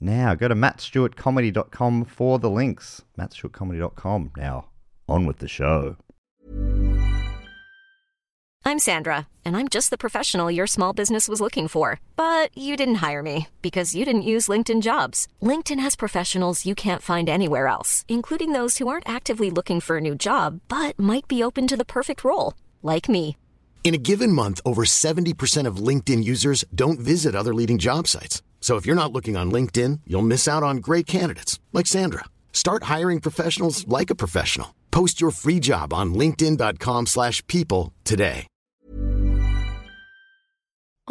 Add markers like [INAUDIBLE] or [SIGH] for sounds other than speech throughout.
now. Go to mattstewartcomedy.com for the links. mattstewartcomedy.com. Now, on with the show. I'm Sandra, and I'm just the professional your small business was looking for. But you didn't hire me because you didn't use LinkedIn jobs. LinkedIn has professionals you can't find anywhere else, including those who aren't actively looking for a new job but might be open to the perfect role, like me. In a given month, over 70% of LinkedIn users don't visit other leading job sites. So if you're not looking on LinkedIn, you'll miss out on great candidates like Sandra. Start hiring professionals like a professional. Post your free job on linkedin.com/people today.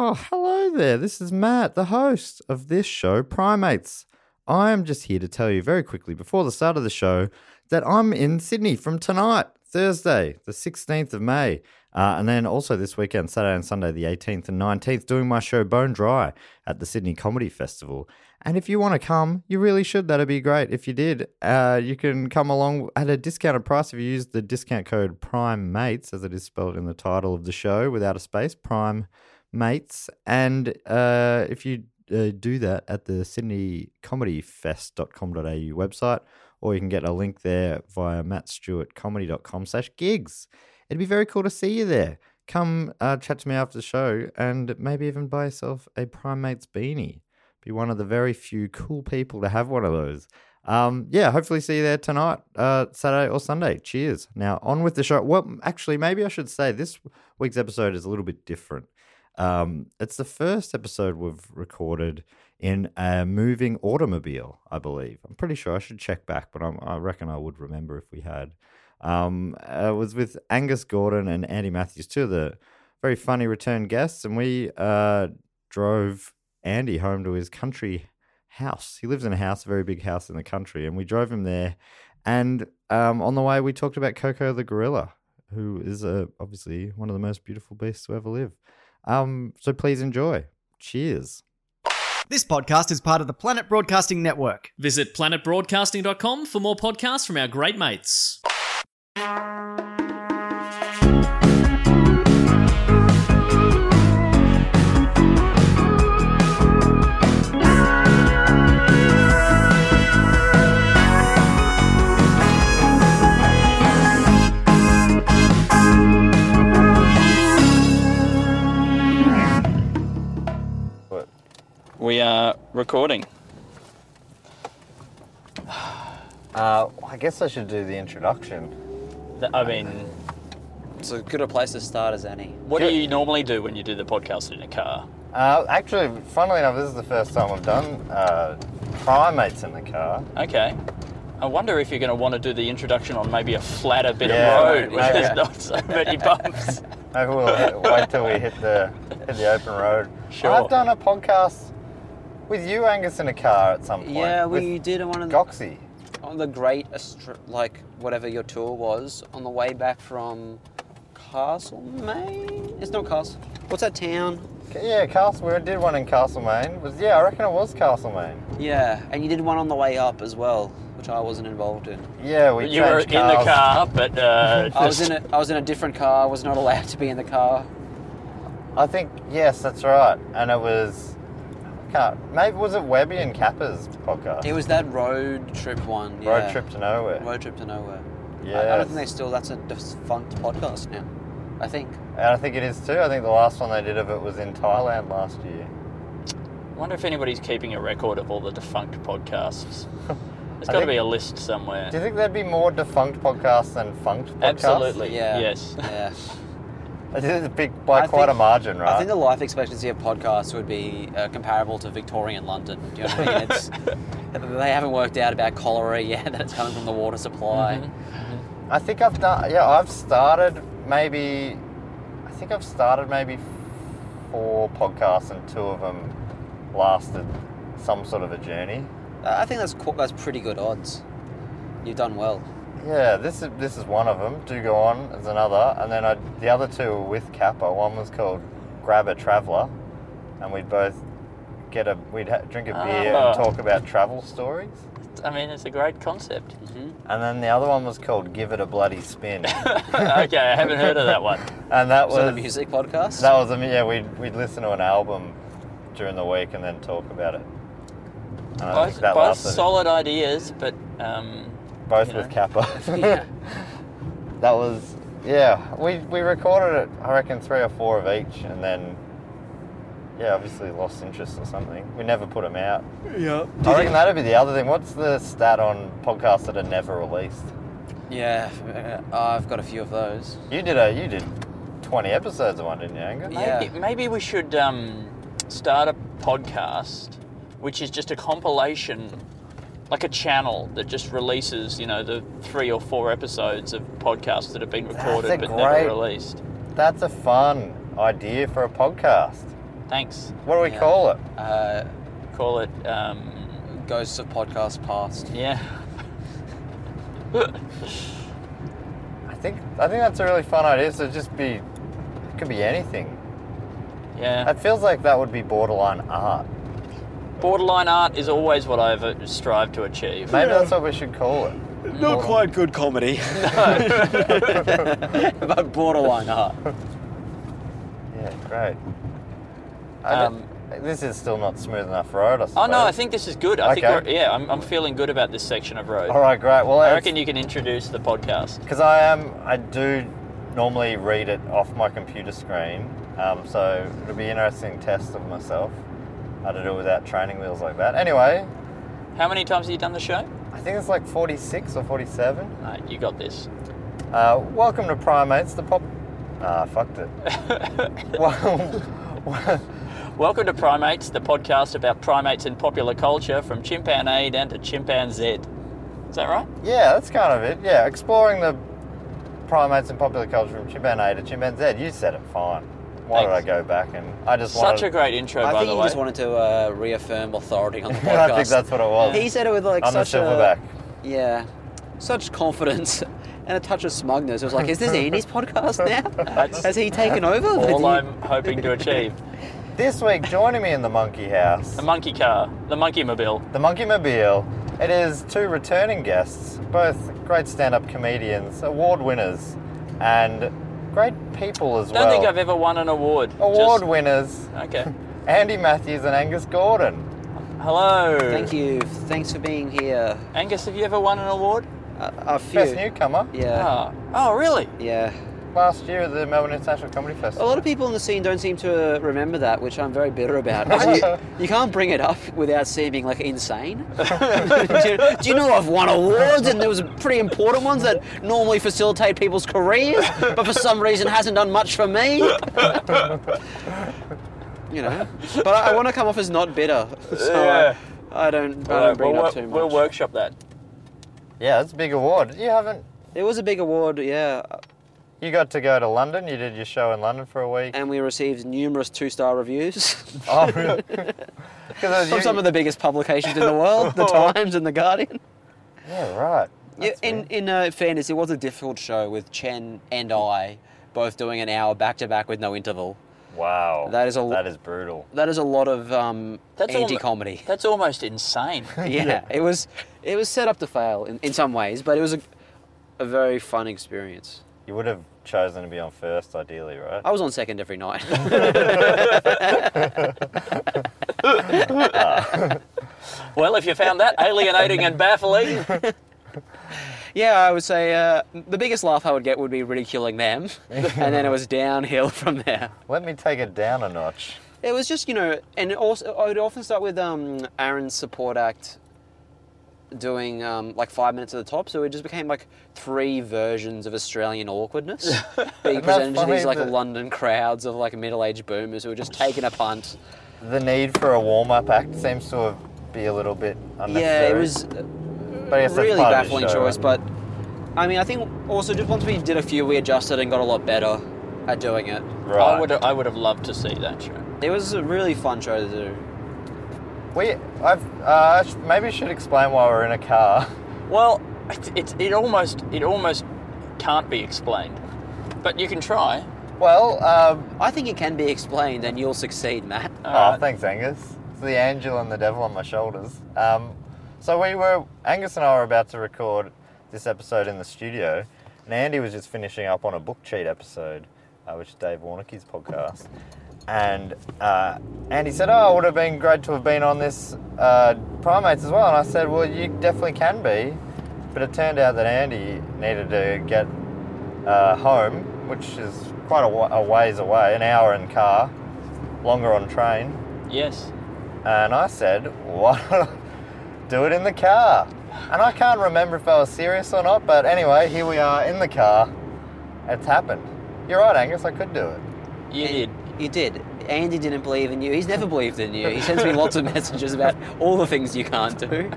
Oh, hello there. This is Matt, the host of this show, Primates. I am just here to tell you very quickly before the start of the show that I'm in Sydney from tonight, Thursday, the 16th of May. Uh, and then also this weekend, Saturday and Sunday, the 18th and 19th, doing my show Bone Dry at the Sydney Comedy Festival. And if you want to come, you really should. That'd be great. If you did, uh, you can come along at a discounted price if you use the discount code Prime Mates, as it is spelled in the title of the show, without a space. Prime Mates. And uh, if you uh, do that at the sydneycomedyfest.com.au website, or you can get a link there via mattstewartcomedy.com slash gigs. It'd be very cool to see you there. Come uh, chat to me after the show and maybe even buy yourself a Primates beanie. Be one of the very few cool people to have one of those. Um, yeah, hopefully see you there tonight, uh, Saturday or Sunday. Cheers. Now, on with the show. Well, actually, maybe I should say this week's episode is a little bit different. Um, it's the first episode we've recorded in a moving automobile, I believe. I'm pretty sure I should check back, but I'm, I reckon I would remember if we had. Um, it was with Angus Gordon and Andy Matthews, two of the very funny return guests, and we uh, drove Andy home to his country house. He lives in a house, a very big house in the country, and we drove him there. And um, on the way, we talked about Koko the gorilla, who is uh, obviously one of the most beautiful beasts to ever live. Um, so please enjoy. Cheers. This podcast is part of the Planet Broadcasting Network. Visit planetbroadcasting.com for more podcasts from our great mates. We are recording. Uh, I guess I should do the introduction. Th- I mean, It's as good a place to start as any. what do you normally do when you do the podcast in a car? Uh, actually, funnily enough, this is the first time I've done uh, primates in the car. Okay. I wonder if you're going to want to do the introduction on maybe a flatter bit Yeah, of road maybe. where there's not so many [LAUGHS] bumps. Maybe we'll hit, wait till we hit the hit the open road. Sure. I've done a podcast with you, Angus, in a car at some point. Yeah, we with did one of the, Goxie. On the great, like whatever your tour was, on the way back from Castlemaine. It's not Castle. What's that town? Yeah, Castle. We did one in Castlemaine. Was yeah, I reckon it was Castlemaine. Yeah, and you did one on the way up as well, which I wasn't involved in. Yeah, we you were in the car, but uh, [LAUGHS] I was in a, I was in a different car. I was not allowed to be in the car. I think yes, that's right. And it was. I maybe was it Webby and Kappa's podcast? It was that road trip one. Road. Trip to Nowhere. Road trip to nowhere. I, I don't think they still. That's a defunct podcast now. I think. And I think it is too. I think the last one they did of it was in Thailand last year. I wonder if anybody's keeping a record of all the defunct podcasts. [LAUGHS] There's I got to be a list somewhere. Do you think there'd be more defunct podcasts than funked podcasts? Absolutely. Yeah. Yes. Yeah. [LAUGHS] It is big by I quite think- a margin, right? I think the life expectancy of podcasts would be uh, comparable to Victorian London. Do you know what I mean? It's, [LAUGHS] they haven't worked out about cholera yet, [LAUGHS] that it's coming from the water supply. Mm-hmm. I think I've done. Yeah, I've started maybe. I think I've started maybe four podcasts, and two of them lasted some sort of a journey. I think that's that's pretty good odds. You've done well. Yeah, this is this is one of them. Do go on is another, and then I, the other two were with Kappa. One was called Grab a Traveller, and we'd both get a we'd ha- drink a beer Ah. and talk about travel stories. I mean, it's a great concept. And then the other one was called Give It a Bloody Spin, [LAUGHS] okay, I haven't heard of that one. and that Was that a music podcast? that was a yeah we'd we'd listen to an album during the week and then talk about it. And I think Both, that both lasted- solid ideas, but um, both you with know. Kappa. [LAUGHS] Yeah. That was yeah. We we recorded it. I reckon three or four of each, and then yeah, obviously lost interest or something. We never put them out. Yeah. I reckon that'd be the other thing. What's the stat on podcasts that are never released? Yeah, uh, I've got a few of those. You did a you did twenty episodes of one, didn't you, Angus? Yeah. maybe, maybe we should um, start a podcast which is just a compilation, like a channel that just releases, you know, the three or four episodes of podcasts that have been recorded but great- never released. That's a fun idea for a podcast. Thanks. What do we Yeah. call it? Uh, Call it, um, Ghosts of Podcast Past. yeah. I think I think that's a really fun idea. So just be it could be anything. Yeah. It feels like that would be borderline art. Borderline art is always what I've uh, strived to achieve. Maybe that's what we should call it. Not quite good comedy. No. [LAUGHS] [LAUGHS] but borderline art. Yeah, great. Um, this is still not smooth enough road, I Oh no, I think this is good. I think Okay. we're, yeah, I'm, I'm feeling good about this section of road. All right, great. Well, I reckon you can introduce the podcast. because I am, I do normally read it off my computer screen, um, so it'll be an interesting test of myself how to do it without training wheels like that. Anyway, How many times have you done the show? I think it's like 46 or 47. No, you got this. Uh, welcome to Primates, the pop. Ah, fucked it. [LAUGHS] well, Welcome to Primates, the podcast about primates in popular culture from chimpanzee down to chimpanzee. Is that right? yeah, that's kind of it. Yeah, exploring the primates in popular culture from chimpanzee to chimpanzee. You said it fine. Why did I go back and I just Such wanted. a great intro, I by think the he way. just wanted to uh, reaffirm authority on the [LAUGHS] podcast. I think that's what it was. He said it with like I'm such a silverback. yeah, such confidence and a touch of smugness. It was like, is this Andy's [LAUGHS] podcast now? That's Has he taken [LAUGHS] over? all Did I'm hoping to achieve. This week, joining me in the monkey house, The monkey car, the monkey mobile. the Monkey Mobile. It is two returning guests, both great stand-up comedians, award winners, and great people as well. Don't think I've ever won an award. award Just- winners, Okay. [LAUGHS] Andy Matthews and Angus Gordon. Hello. Thank you. Thanks for being here. Angus, have you ever won an award? A, a few. Best newcomer Yeah. Oh, oh really? Yeah. Last year at the Melbourne International Comedy Festival. A lot of people in the scene don't seem to uh, remember that, which I'm very bitter about. [LAUGHS] you, you can't bring it up without seeming like insane. [LAUGHS] do, you, do you know I've won awards and there was pretty important ones that normally facilitate people's careers, but for some reason hasn't done much for me. [LAUGHS] you know, but I, I want to come off as not bitter, so Yeah. I, I don't. I don't right, bring we'll, it up too much. we'll workshop that. Yeah, that's a big award. You haven't. It was a big award, yeah, You got to go to London. You did your show in London for a week. and we received numerous two-star reviews. [LAUGHS] oh, really? [LAUGHS] 'Cause it was From you- some of the biggest publications in the world, [LAUGHS] The Times and The Guardian. Yeah, right. Yeah, in weird. in uh, fairness, it was a difficult show with Chen and I both doing an hour back to back with no interval. Wow. That is a- that is brutal. That is a lot of um, That's anti-comedy. That's almost insane. yeah, it was it was set up to fail in, in some ways, but it was a, a very fun experience. You would have chosen to be on first, ideally, right? I was on second every night. [LAUGHS] [LAUGHS] Well, if you found that alienating and baffling, [LAUGHS] yeah, I would say uh, the biggest laugh I would get would be ridiculing them, and then it was downhill from there. Let me take it down a notch. It was just, you know, and also I would often start with um, Aaron's support act doing um, like five minutes at the top, so it just became like three versions of Australian awkwardness [LAUGHS] being presented to these like London crowds of like middle-aged boomers who were just taking a punt. The need for a warm-up act seems to have be a little bit unnecessary. Yeah, unnecessary. it was a But I really part of the baffling show, choice, right? but I mean, I think also just once we did a few, we adjusted and got a lot better at doing it. right. I would I would have loved to see that show. It was a really fun show to do. We, I've, uh, maybe should explain why we're in a car. [LAUGHS] Well, it, it, it almost it almost can't be explained, but you can try. Well, um, I think it can be explained, and you'll succeed, Matt. oh, Alright. thanks, Angus. It's the angel and the devil on my shoulders. Um, so we were, Angus and I were about to record this episode in the studio, and Andy was just finishing up on a book cheat episode, uh, which is Dave Warneke's podcast. And uh, Andy said, "Oh, it would have been great to have been on this uh, primates as well." And I said, "Well, you definitely can be," but it turned out that Andy needed to get uh, home, which is quite a, wa- a ways away, an hour in car, longer on train. Yes. And I said, "Why not [LAUGHS] do it in the car?" And I can't remember if I was serious or not, but anyway, here we are in the car. It's happened. You're right, Angus. I could do it. You did. You did. Andy didn't believe in you. He's never believed in you. He sends me lots of [LAUGHS] messages about all the things you can't do,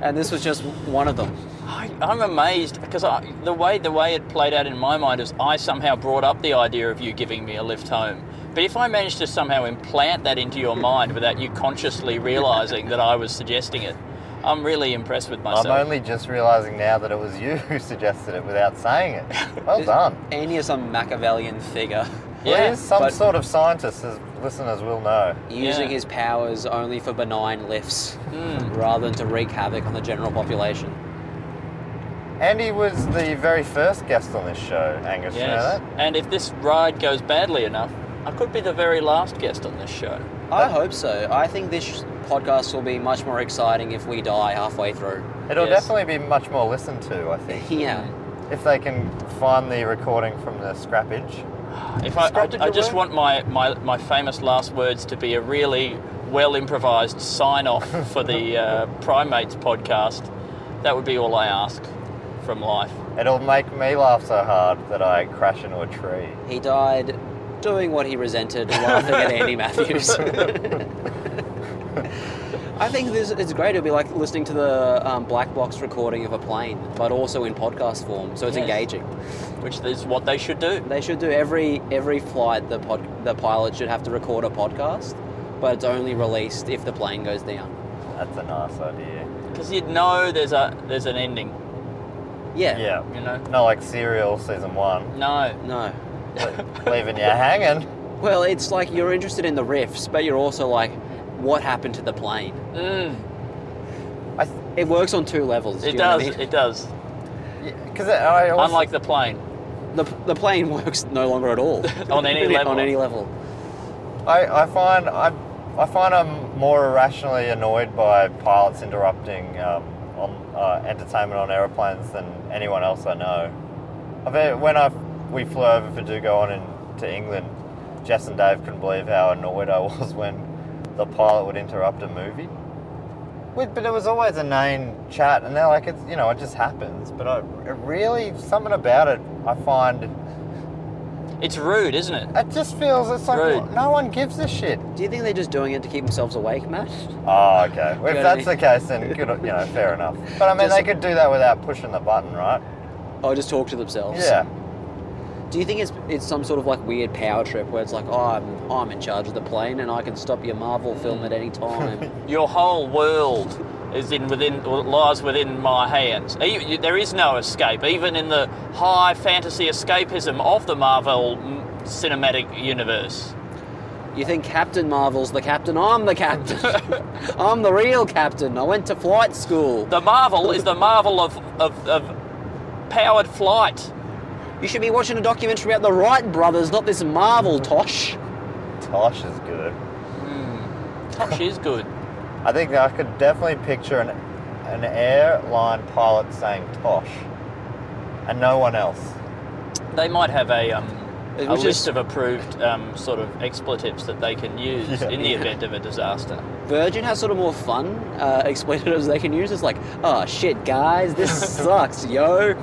and this was just one of them. I, I'm amazed because the way the way it played out in my mind is I somehow brought up the idea of you giving me a lift home. But if I managed to somehow implant that into your mind without you consciously realizing that I was suggesting it, I'm really impressed with myself. I'm only just realizing now that it was you [LAUGHS] who suggested it without saying it. Well [LAUGHS] done. Andy is some Machiavellian figure, Well, Yeah, he some but- sort of scientist, as listeners will know. using Yeah. his powers only for benign lifts, Hmm. rather than to wreak havoc on the general population. Andy was the very first guest on this show, Angus. You know Yes. that? And if this ride goes badly enough, I could be the very last guest on this show. I hope so. I think this podcast will be much more exciting if we die halfway through. It'll Yes. definitely be much more listened to, I think. Yeah. If they can find the recording from the scrappage. If I, I, I just want my, my, my famous last words to be a really well improvised sign off for the [LAUGHS] uh, Primates podcast, that would be all I ask from life. It'll make me laugh so hard that I crash into a tree. He died doing what he resented, laughing at Andy [LAUGHS] Matthews. [LAUGHS] I think this it's great. It'll be like listening to the um, black box recording of a plane, but also in podcast form, so it's Yes. engaging. Which is what they should do. They should do every every flight. The pod, the pilot should have to record a podcast, but it's only released if the plane goes down. That's a nice idea. Because you'd know there's a there's an ending. Yeah. Yeah. You know? Not like Serial season one, No. No. leaving you hanging. [LAUGHS] Well, it's like you're interested in the riffs, but you're also like, what happened to the plane? Mm, I th- It works on two levels. it you know what does. I mean? It does. Because I also, Unlike the plane. The, the plane [LAUGHS] works no longer at all. [LAUGHS] On any [LAUGHS] level. On any level. I, I find I, I find I'm more irrationally annoyed by pilots interrupting um, on uh, entertainment on aeroplanes than anyone else I know. I've had, when I we flew over for Do Go On in, to England, Jess and Dave couldn't believe how annoyed I was when the pilot would interrupt a movie. Wait, but it was always a inane chat, and they're like, it's you know, it just happens. But I, it really something about it, I find It's rude, isn't it? it just feels it's like Rude. no one gives a shit. Do you think they're just doing it to keep themselves awake, Matt? Oh, okay. Well, Good if that's idea. the case, then good, you know, fair enough. But I mean, Just- they could do that without pushing the button, right? Or just talk to themselves? Yeah. Do you think it's it's some sort of like weird power trip where it's like, oh, I'm I'm in charge of the plane and I can stop your Marvel film at any time? [LAUGHS] Your whole world is in within or lies within my hands. There is no escape, even in the high fantasy escapism of the Marvel mm, cinematic universe. you think Captain Marvel's the captain? I'm the captain. [LAUGHS] I'm the real captain. I went to flight school. The Marvel is the [LAUGHS] marvel of, of, of powered flight. You should be watching a documentary about the Wright brothers, not this Marvel tosh. Tosh is good. Tosh is good. [LAUGHS] I think I could definitely picture an, an airline pilot saying Tosh and no one else. They might have a um, a Which is- list of approved um, sort of expletives that they can use Yeah. in the event of a disaster. Virgin has sort of more fun uh, [LAUGHS] expletives they can use. It's like, oh shit, guys, this [LAUGHS] sucks, yo.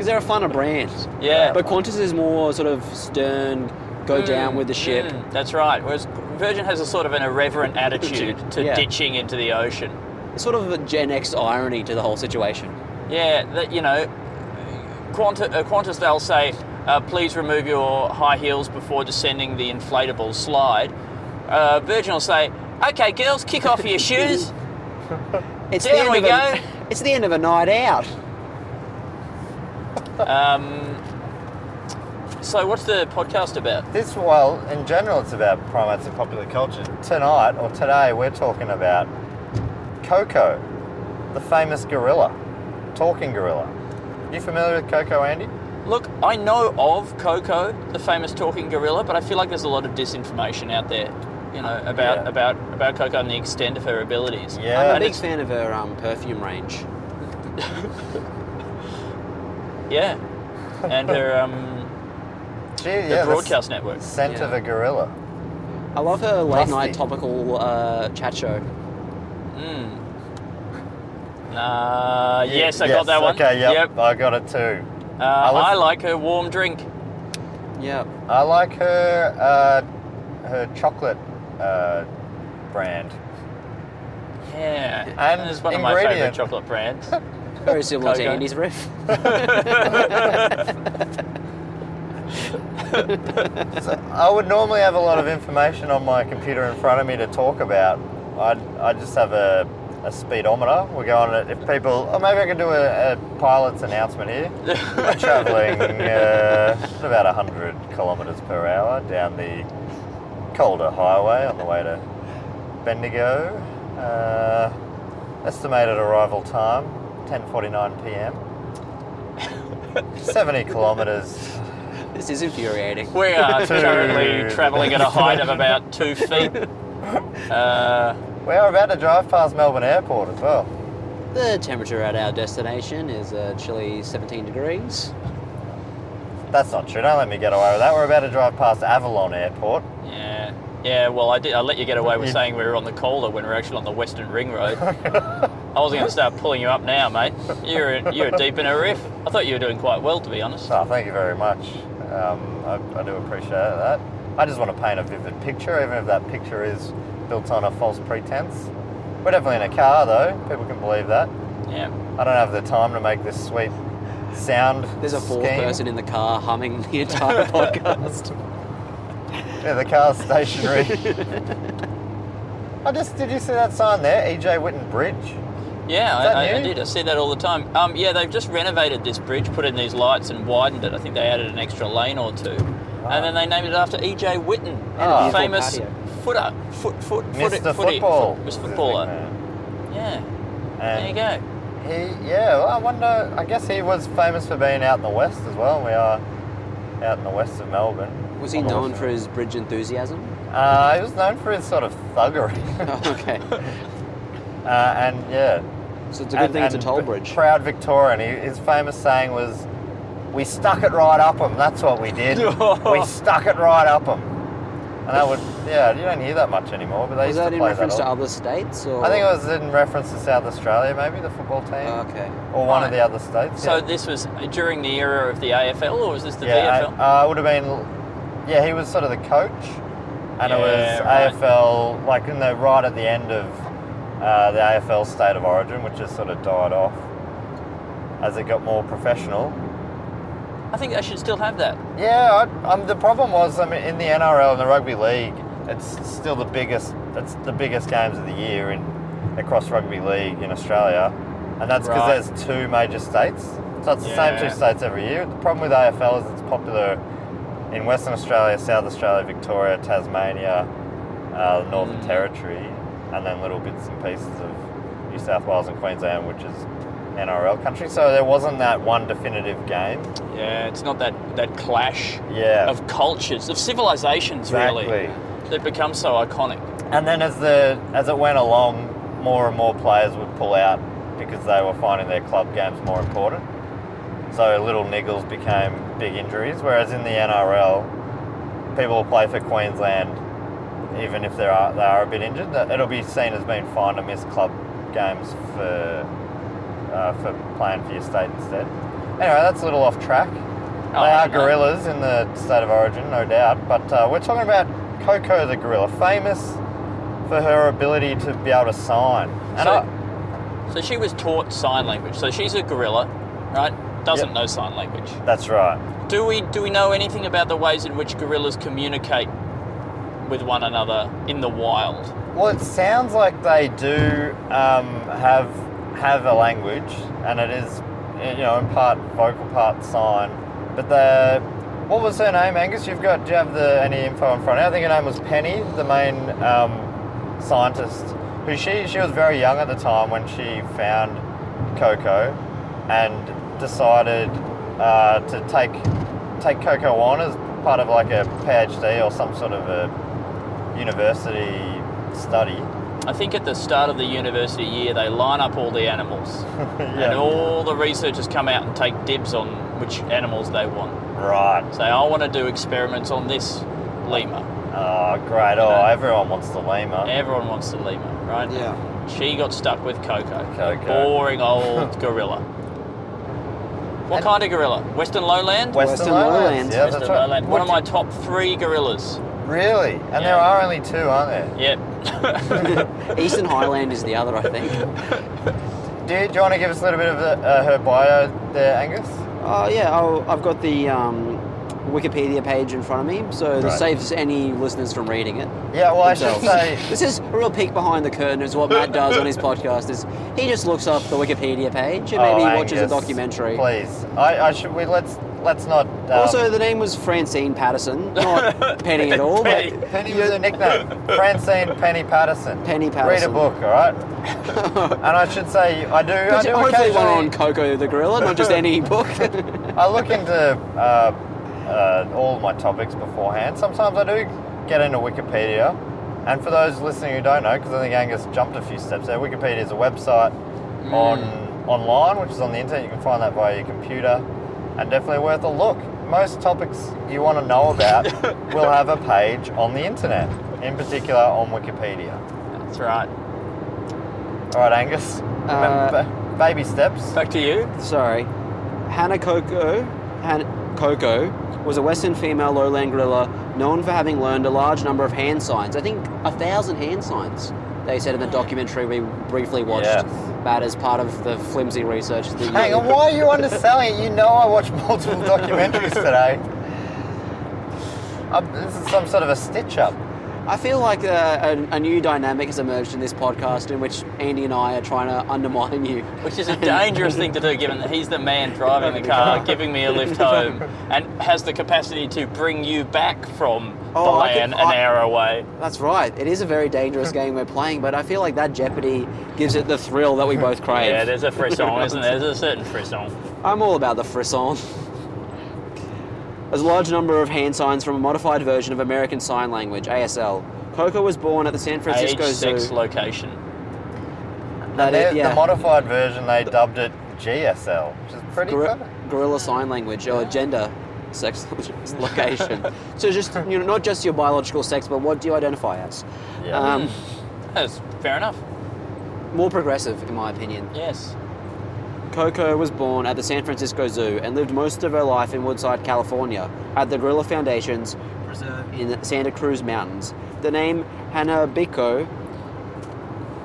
Because they're a funner brand. Yeah. But Qantas is more sort of stern, go down with the ship. Mm, that's right. Whereas Virgin has a sort of an irreverent [LAUGHS] attitude to Yeah. ditching into the ocean. It's sort of a Gen X irony to the whole situation. Yeah, that you know, Qantas, uh, Qantas they'll say, uh, please remove your high heels before descending the inflatable slide. Uh, Virgin will say, Okay, girls, kick off your [LAUGHS] shoes. It's There the end we of a, go. [LAUGHS] It's the end of a night out. Um, so, what's the podcast about? This, well, in general, it's about primates and popular culture. Tonight, or today, we're talking about Koko, the famous gorilla, talking gorilla. You familiar with Koko, Andy? Look, I know of Koko, the famous talking gorilla, but I feel like there's a lot of disinformation out there, you know, about Yeah. about about Koko and the extent of her abilities. Yeah. I'm a big fan of her um, perfume range. [LAUGHS] Yeah, and her [LAUGHS] um, Gee, the yeah, the broadcast network. s- Scent of a gorilla. I love her late Rusty. night topical uh, chat show. Mm. Uh, yes, I Yes, got that one. Okay, yep, Yep. I got it too. Uh, I was- I like her warm drink. Yeah. I like her uh, her chocolate uh, brand. Yeah, And it's one of my favourite chocolate brands. [LAUGHS] Very similar to Andy's riff. [LAUGHS] So I would normally have a lot of information on my computer in front of me to talk about. I I just have a, a speedometer. We're going at if people. Oh, maybe I can do a, a pilot's announcement here. We're [LAUGHS] travelling uh, at about 100 kilometres per hour down the Calder Highway on the way to Bendigo. Uh, estimated arrival time 10:49 p.m. [LAUGHS] 70 kilometres. This is infuriating. We are [LAUGHS] currently travelling at a height of about two feet. [LAUGHS] Uh, We are about to drive past Melbourne Airport as well. The temperature at our destination is a chilly 17 degrees. That's not true. Don't let me get away with that. We're about to drive past Avalon Airport. yeah, yeah. Well, I did. I let you get away with You- saying we were on the Calder when we we're actually on the Western Ring Road. I wasn't going to start pulling you up now, mate. You're you're deep in a riff. I thought you were doing quite well, to be honest. Oh, thank you very much. Um, I, I do appreciate that. I just want to paint a vivid picture, even if that picture is built on a false pretense. We're definitely in a car, though. People can believe that. Yeah. I don't have the time to make this sweet sound. There's a fourth scheme. person in the car humming the entire podcast. [LAUGHS] Yeah, the car's [LAUGHS] stationary. I just did you see that sign there? EJ Whitten Bridge. Yeah, I, I, I did. I see that all the time. Um, yeah, they've just renovated this bridge, put in these lights, and widened it. I think they added an extra lane or two, and then they named it after EJ Whitten, the famous Patio. footer, foot, foot, foot, Mr. footy, Football. foot- is his footballer. nickname. Yeah, there you go. He, yeah, well, I wonder. I guess he was famous for being out in the west as well. We are out in the west of Melbourne. Was he known also- for his bridge enthusiasm? Uh, he was known for his sort of thuggery, Oh, [LAUGHS] okay. [LAUGHS] uh, and yeah. So it's a good and, thing it's a toll bridge. Proud Victorian. His famous saying was, "We stuck it right up him." That's what we did. [LAUGHS] we stuck it right up him. And that would, yeah, you don't hear that much anymore. But they Was used that to in play reference that to other states? Or? I think it was in reference to South Australia, maybe the football team, Oh, okay. or one of the other states. So yeah. this was during the era of the AFL, or was this the yeah, VFL? I- uh, it would have been. Yeah, he was sort of the coach, and it was right. AFL, like in the right at the end of uh, the AFL state of origin, which has sort of died off as it got more professional. I think they should still have that. Yeah, I, um, the problem was, I mean, in the NRL and the rugby league, it's still the biggest. It's the biggest games of the year in across rugby league in Australia, and that's because Right. there's two major states. So it's the same two states every year. The problem with AFL is it's popular in Western Australia, South Australia, Victoria, Tasmania, uh, Northern Mm. Territory, and then little bits and pieces of New South Wales and Queensland, which is NRL country. So there wasn't that one definitive game. Yeah, it's not that that clash Yeah. of cultures, of civilizations, Exactly. really, that become so iconic. And then as the as it went along, more and more players would pull out because they were finding their club games more important. So little niggles became big injuries. Whereas in the NRL, people will play for Queensland even if they are they are a bit injured. That- It'll be seen as being fine to miss club games for uh, for playing for your state instead. Anyway, that's a little off track. Oh, they are no. gorillas in the state of origin, no doubt. But uh, we're talking about Koko the gorilla, famous for her ability to be able to sign. And So- I, So she was taught sign language. So she's a gorilla, right? Doesn't Yep. know sign language. that's right. Do we do we know anything about the ways in which gorillas communicate with one another in the wild? Well, it sounds like they do um, have have a language, and it is you know in part vocal, part sign. But the what was her name, Angus? You've got do you have the any info in front? I think her name was Penny, the main um, scientist. Who she she was very young at the time when she found Koko, and decided uh, to take take Koko on as part of like a PhD or some sort of a university study. I think at the start of the university year, they line up all the animals, [LAUGHS] Yeah. and all the researchers come out and take dibs on which animals they want. Right. Say, I want to do experiments on this lemur. Oh, great. Oh, know. everyone wants the lemur. Everyone wants the lemur, right? Yeah. She got stuck with Koko. Koko. Boring old [LAUGHS] gorilla. What And- kind of gorilla? Western lowland? Western, Western lowlands. lowlands. Yeah, Western that's right. lowland. One of my top three gorillas. You- Really? And Yeah. there are only two, aren't there? Yep. [LAUGHS] Eastern Highland is the other, I think. [LAUGHS] Do you, do you want to give us a little bit of the, uh, her bio there, Angus? Oh yeah, I'll, I've got the um, Wikipedia page in front of me, so this saves any listeners from reading it. Yeah, well, I should themselves. say. [LAUGHS] this is a real peek behind the curtain. Is what Matt does on his podcast. Is he just looks up the Wikipedia page and maybe oh, watches a documentary. Please, I, I should. We let's let's not. Um, Also, the name was Francine Patterson, not [LAUGHS] Penny at all. Penny. But Penny was a nickname. Francine Penny Patterson. Penny Patterson. Read a book, all right? [LAUGHS] and I should say, I do. I do hopefully one on. Koko the gorilla, not just any [LAUGHS] book. I look into uh, uh, all my topics beforehand. Sometimes I do get into Wikipedia. And for those listening who don't know, because I think Angus jumped a few steps there, Wikipedia is a website on online, which is on the internet. You can find that via your computer, and definitely worth a look. Most topics you want to know about [LAUGHS] will have a page on the internet, in particular on Wikipedia. That's right. All right, Angus. Uh, ba- baby steps. Back to you. Sorry, Hanabiko. Hannah Coco was a Western female lowland gorilla known for having learned a large number of hand signs. I think a thousand hand signs. They said in the documentary we briefly watched. Yes. That as part of the flimsy research. That you- Hang on, why are you underselling it? You know I watch multiple documentaries today. [LAUGHS] Uh, this is some sort of a stitch up. I feel like uh, a, a new dynamic has emerged in this podcast in which Andy and I are trying to undermine you. Which is a dangerous thing to do, given that he's the man driving the car, [LAUGHS] giving me a lift home, and has the capacity to bring you back from Oh, the land an hour away. That's right. It is a very dangerous game we're playing, but I feel like that jeopardy gives it the thrill that we both crave. Yeah, there's a frisson, isn't there? There's a certain frisson. I'm all about the frisson. There's a large number of hand signs from a modified version of American Sign Language, ASL. Koko was born at the San Francisco Age, sex, Zoo. location. That They're- yeah. The modified version, they dubbed it GSL, which is pretty Gor- clever. gorilla sign language or gender sex [LAUGHS] location. so just you know, not just your biological sex, but what do you identify as? Yeah. Um, That's fair enough. more progressive, in my opinion. Yes. Koko was born at the San Francisco Zoo and lived most of her life in Woodside, California, at the Gorilla Foundation's preserve in the Santa Cruz Mountains. The name Hanabiko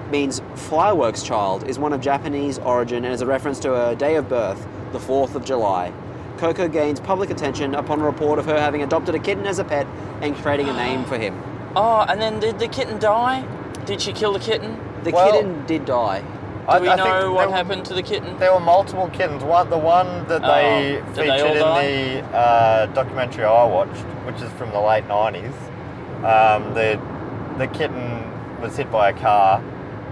means fireworks child, is one of Japanese origin and is a reference to her day of birth, the 4th of July. Koko gains public attention upon a report of her having adopted a kitten as a pet and creating a name for him. Oh, and then did the kitten die? Did she kill the kitten? The Well- kitten did die. Do we I think know what were- happened to the kitten? There were multiple kittens. One, the one that they Oh, did they featured all in the uh, documentary I watched, which is from the late '90s, um, the the kitten was hit by a car,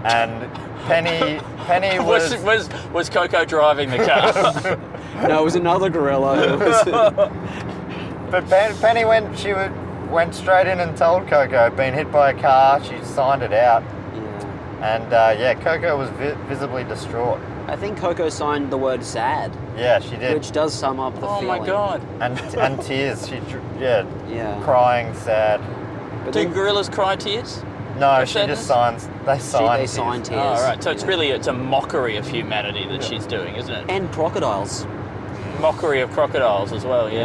and Penny [LAUGHS] Penny was, Was, was was Koko driving the car? [LAUGHS] No, it was another gorilla. [LAUGHS] but Pen, Penny went she would, went straight in and told Koko been hit by a car. She signed it out, Yeah. And uh, yeah, Koko was vi- visibly distraught. I think Koko signed the word sad, Yeah, she did, which does sum up the oh feeling. my god. and and [LAUGHS] tears. She dr- yeah, Yeah. crying, sad. But Do then- gorillas cry tears? No, Of she sadness? just signs. They she, sign. they tears. sign tears. Oh, right. So it's really it's a mockery of humanity that she's doing, isn't it? And crocodiles. Mockery of crocodiles as well. Yeah.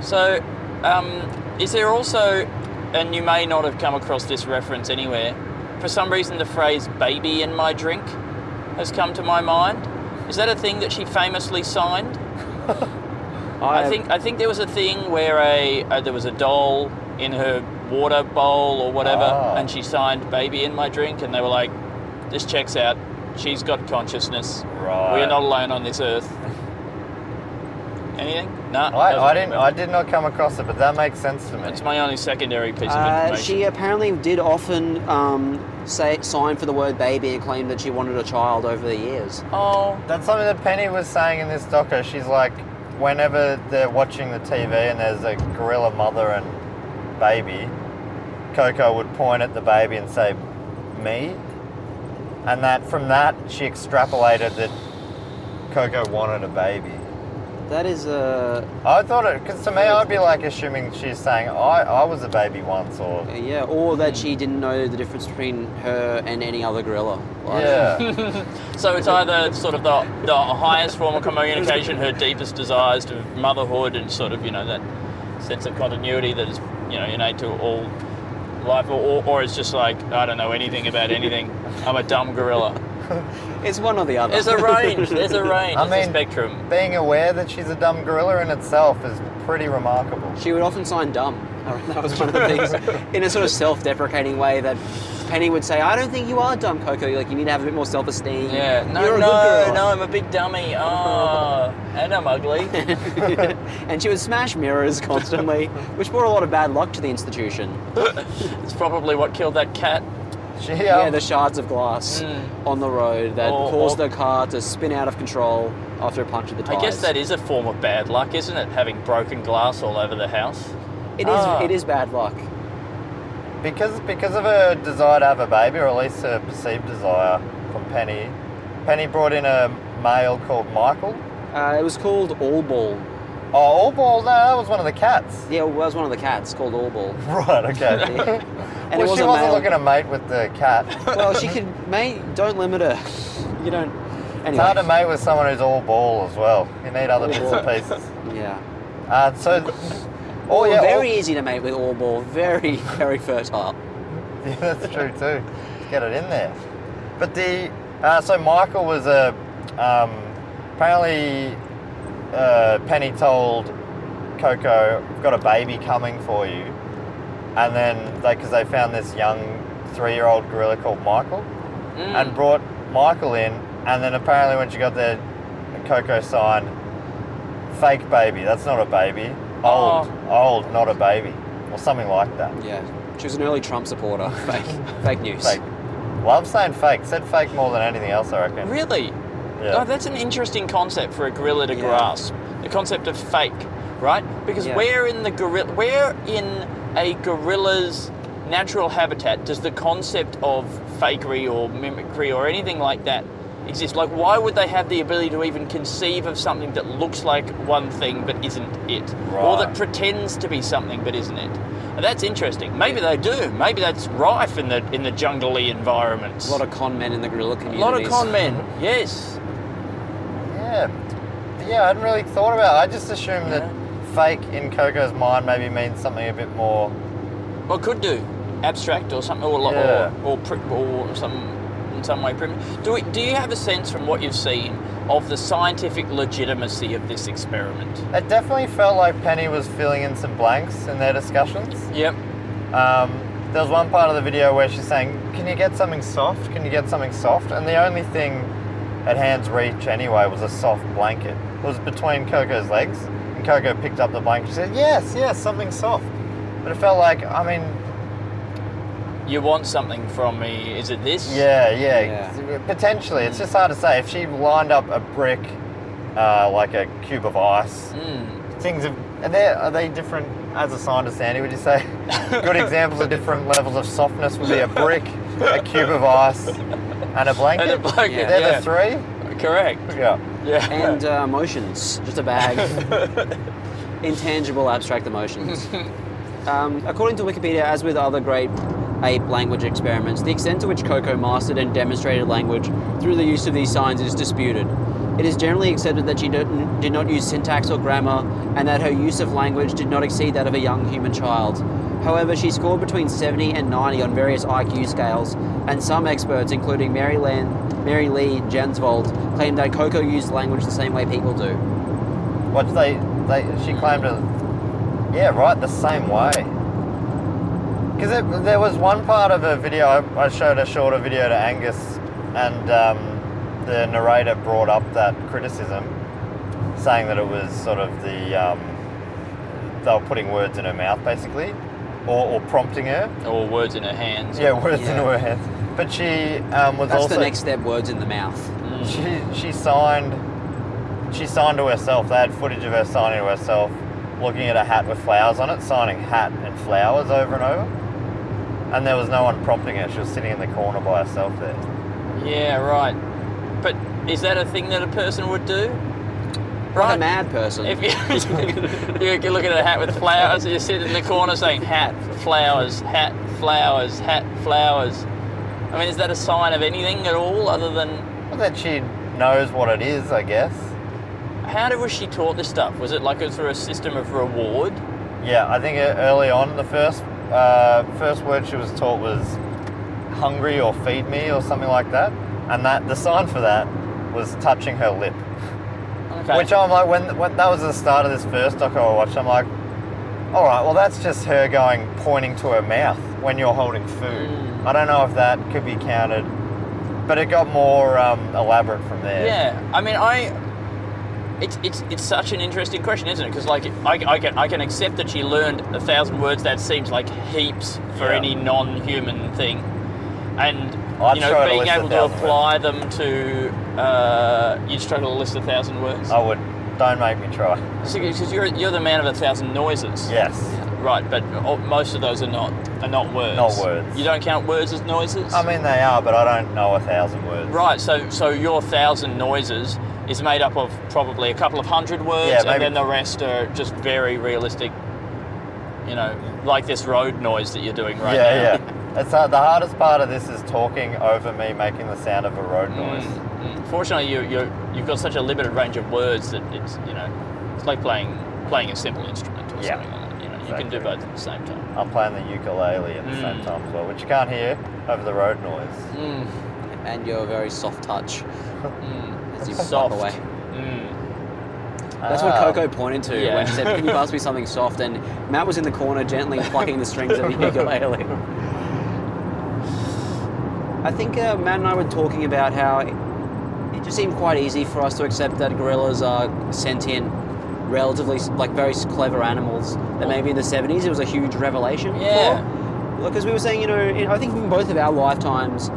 So, um, is there also, and you may not have come across this reference anywhere, for some reason the phrase baby in my drink has come to my mind. Is that a thing that she famously signed? [LAUGHS] I think I think there was a thing where a uh, there was a doll in her water bowl or whatever, Ah. and she signed "baby in my drink," and they were like, "This checks out. She's got consciousness. Right. We are not alone on this earth." Anything? No. I, I didn't. I did not come across it, but that makes sense to me. It's my only secondary piece of Uh, information. she apparently did often um, say sign for the word baby and claim that she wanted a child over the years. oh, That's something that Penny was saying in this doco. She's like, whenever they're watching the TV and there's a gorilla mother and baby, Koko would point at the baby and say, "Me," and that from that she extrapolated that Koko wanted a baby. That is uh, I thought it because to me I'd be like assuming she's saying I, I was a baby once or yeah, or that she didn't know the difference between her and any other gorilla. Like, yeah [LAUGHS] [LAUGHS] so it's either sort of the, the highest form of communication, her deepest desires to motherhood, and sort of you know that sense of continuity that is you know innate to all life, or, or it's just like I don't know anything about anything. I'm a dumb gorilla. [LAUGHS] [LAUGHS] It's one or the other. There's a range. There's a [LAUGHS] range. I There's a mean- spectrum. being aware that she's a dumb gorilla in itself is pretty remarkable. She would often sign dumb. [LAUGHS] That was one of the things, in a sort of self-deprecating way that Penny would say, "I don't think you are dumb, Koko. Like you need to have a bit more self-esteem. Yeah. No, You're a no, good girl." no. I'm a big dummy. Oh, and I'm ugly. and she would smash mirrors constantly, which brought a lot of bad luck to the institution. It's probably what killed that cat. She, yeah, the shards of glass Mm. on the road that Or- caused or- the car to spin out of control after a punch of the top. I guess that is a form of bad luck, isn't it? Having broken glass all over the house. It is. Ah. It is bad luck. because because of her desire to have a baby, or at least a perceived desire from Penny. Penny brought in a male called Michael. Uh, it was called All Ball. Oh, All Ball. No, that was one of the cats. Yeah, it was one of the cats called All Ball. [LAUGHS] Right. Okay. [LAUGHS] And well, it was she wasn't male. looking to mate with the cat. well, she could mate. Don't limit her. You don't. It's Anyway. hard to mate with someone who's all ball as well. You need other All bits ball. and pieces. Yeah. Uh, so, [LAUGHS] oh Or yeah, very all- easy to mate with All Ball. Very, very fertile. [LAUGHS] Yeah, that's true too. Get it in there. But the uh, so Michael was a um, apparently uh, Penny told Koko, "I've got a baby coming for you," and then they because they found this young three-year-old gorilla called Michael, mm. and brought Michael in, and then apparently when she got there, Koko signed fake baby. That's not a baby. Oh. Old, old, not a baby, or something like that. Yeah. She was an early Trump supporter. [LAUGHS] Fake. Fake news. Fake. Love saying fake. Said fake more than anything else, I reckon. Really? Yeah. Oh, that's an interesting concept for a gorilla to Yeah. grasp. The concept of fake, right? Because Yeah. where in the gorilla, we're in a gorilla's natural habitat does the concept of fakery or mimicry or anything like that exist? Like, why would they have the ability to even conceive of something that looks like one thing but isn't it, or that pretends to be something but isn't it? And that's interesting. Maybe they do. Maybe that's rife in the in the jungly environments. A lot of con men in the gorilla community. A lot of con men. Yes. Yeah. Yeah, I hadn't really thought about it. I just assumed that fake in Koko's mind maybe means something a bit more. Well, could do abstract or something, or Yeah. or, or, or some in some way primitive. Do we, Do you have a sense from what you've seen of the scientific legitimacy of this experiment? It definitely felt like Penny was filling in some blanks in their discussions. Yep. Um, there was one part of the video where she's saying, Can you get something soft? Can you get something soft? And the only thing at hand's reach anyway was a soft blanket. It was between Koko's legs. And Koko picked up the blanket. She said, Yes, yes, something soft. But it felt like, I mean, You want something from me? Is it this? Yeah, yeah, potentially. It's just hard to say. If she lined up a brick, uh, like a cube of ice, Mm. things of are they are they different? As a scientist, Andy, would you say [LAUGHS] good examples of different levels of softness would be a brick, a cube of ice, and a blanket? And a blanket, They're yeah. the three. Correct. Yeah. Yeah. and uh, emotions, just a bag. [LAUGHS] Intangible, abstract emotions. [LAUGHS] Um, according to Wikipedia, as with other great ape language experiments, the extent to which Koko mastered and demonstrated language through the use of these signs is disputed. It is generally accepted that she did did not use syntax or grammar, and that her use of language did not exceed that of a young human child. However, she scored between 70 and 90 on various IQ scales, and some experts, including Mary, Lan- Mary Lee Jensvold, claimed that Koko used language the same way people do. What they they she claimed to yeah right the same way. Because there was one part of a video I, I showed a shorter video to Angus, and um, the narrator brought up that criticism, saying that it was sort of the um, they were putting words in her mouth basically, or, or prompting her. Or words in her hands. Yeah, words Yeah. into her hands. But she um, was That's also the next step words in the mouth. she she signed she signed to herself. They had footage of her signing to herself, looking at a hat with flowers on it, signing hat and flowers over and over. And there was no one prompting her. She was sitting in the corner by herself there. Yeah, right. But is that a thing that a person would do? Like a mad person. If you, [LAUGHS] you're looking at a hat with flowers, and you sit in the corner saying hat, flowers, hat, flowers, hat, flowers. I mean, is that a sign of anything at all other than Well, that she knows what it is, I guess. how did, was she taught this stuff? Was it like through a system of reward? Yeah, I think early on, the first uh, first word she was taught was hungry or feed me or something like that. And that the sign for that was touching her lip. Okay. Which I'm like, when, when that was the start of this first doco I watched, I'm like, all right, well, that's just her going, pointing to her mouth when you're holding food. Mm. I don't know if that could be counted, but it got more um, elaborate from there. Yeah, I mean, I. It's, it's, it's such an interesting question, isn't it? Because like I, I can I can accept that she learned a thousand words. That seems like heaps for Yeah. any non-human thing, and I'd you know being able to apply them to uh, you'd struggle to list a thousand words. I would. Don't make me try. Because you're you're the man of a thousand noises. Yes. Right, but most of those are not are not words. Not words. You don't count words as noises. I mean, they are, but I don't know a thousand words. Right, so so your thousand noises is made up of probably a couple of hundred words, Yeah, and then the rest are just very realistic. You know, like this road noise that you're doing right yeah, now. yeah. It's uh, the hardest part of this is talking over me, making the sound of a road noise. Mm, mm. Fortunately, you you you've got such a limited range of words that it's you know it's like playing playing a simple instrument or Yeah. something like that. You can do both at the same time. I'm playing the ukulele at the Mm. same time as well, which you can't hear over the road noise. Mm, and your very soft touch [LAUGHS] mm. as you Soft. away. Mm. That's what Ah. Koko pointed to Yeah. when she said, "Can you pass me something soft?" And Matt was in the corner gently plucking the strings of the [LAUGHS] ukulele. I think uh, Matt and I were talking about how it, it just seemed quite easy for us to accept that gorillas are sentient, relatively like very clever animals. That maybe in the '70s it was a huge revelation. Yeah. Because we were saying, you know, in, I think in both of our lifetimes,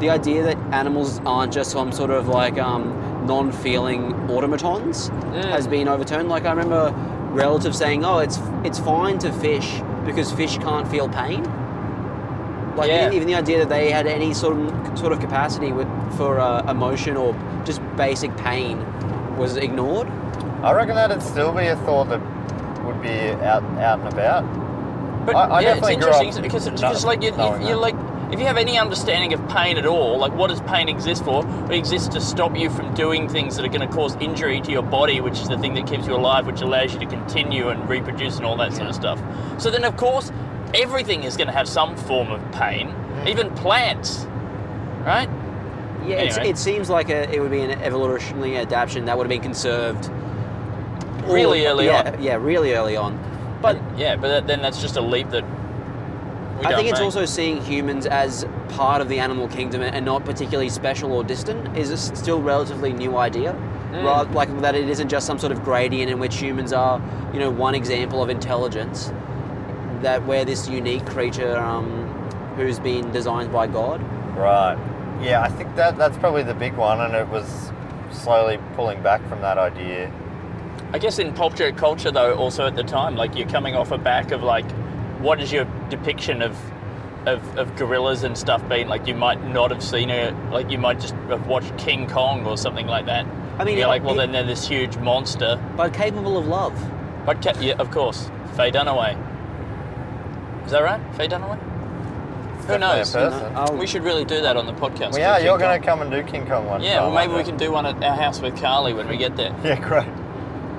the idea that animals aren't just some sort of like um, non-feeling automatons has been overturned. Like I remember relatives saying, "Oh, it's it's fine to fish because fish can't feel pain." Like Yeah. even, even the idea that they had any sort of sort of capacity with for uh, emotion or just basic pain was ignored. I reckon that'd still be a thought that would be out out and about. But I- I yeah, it's grew up interesting because, not because like you, knowing you, you're like if you have any understanding of pain at all, like what does pain exist for? It exists to stop you from doing things that are going to cause injury to your body, which is the thing that keeps you alive, which allows you to continue and reproduce and all that sort of stuff. So then, of course, everything is going to have some form of pain, Mm. even plants, right? Yeah, it's, Anyway. it seems like a, it would be an evolutionary adaptation that would have been conserved Really all- early yeah, on. Yeah, really early on. But And- yeah, but then that's just a leap that we I don't think it's make. also seeing humans as part of the animal kingdom and not particularly special or distant is a s- still relatively new idea. Mm. Rather, like that it isn't just some sort of gradient in which humans are, you know, one example of intelligence. That we're this unique creature um, who's been designed by God. Right. Yeah, I think that that's probably the big one, and it was slowly pulling back from that idea. I guess in pop culture, though, also at the time, like you're coming off a back of like, what is your depiction of of, of gorillas and stuff being like you might not have seen it, like you might just have watched King Kong or something like that. I mean, you're it- like, well, it- then they're this huge monster. But capable of love. But ca- yeah, of course, Faye Dunaway. Is that right? Faye Dunaway? Who knows? person. Oh, We should really do that on the podcast. We do are. King You're going to come and do King Kong one. Yeah, time, well, maybe we can do one at our house with Carly when we get there. [LAUGHS] Yeah, great.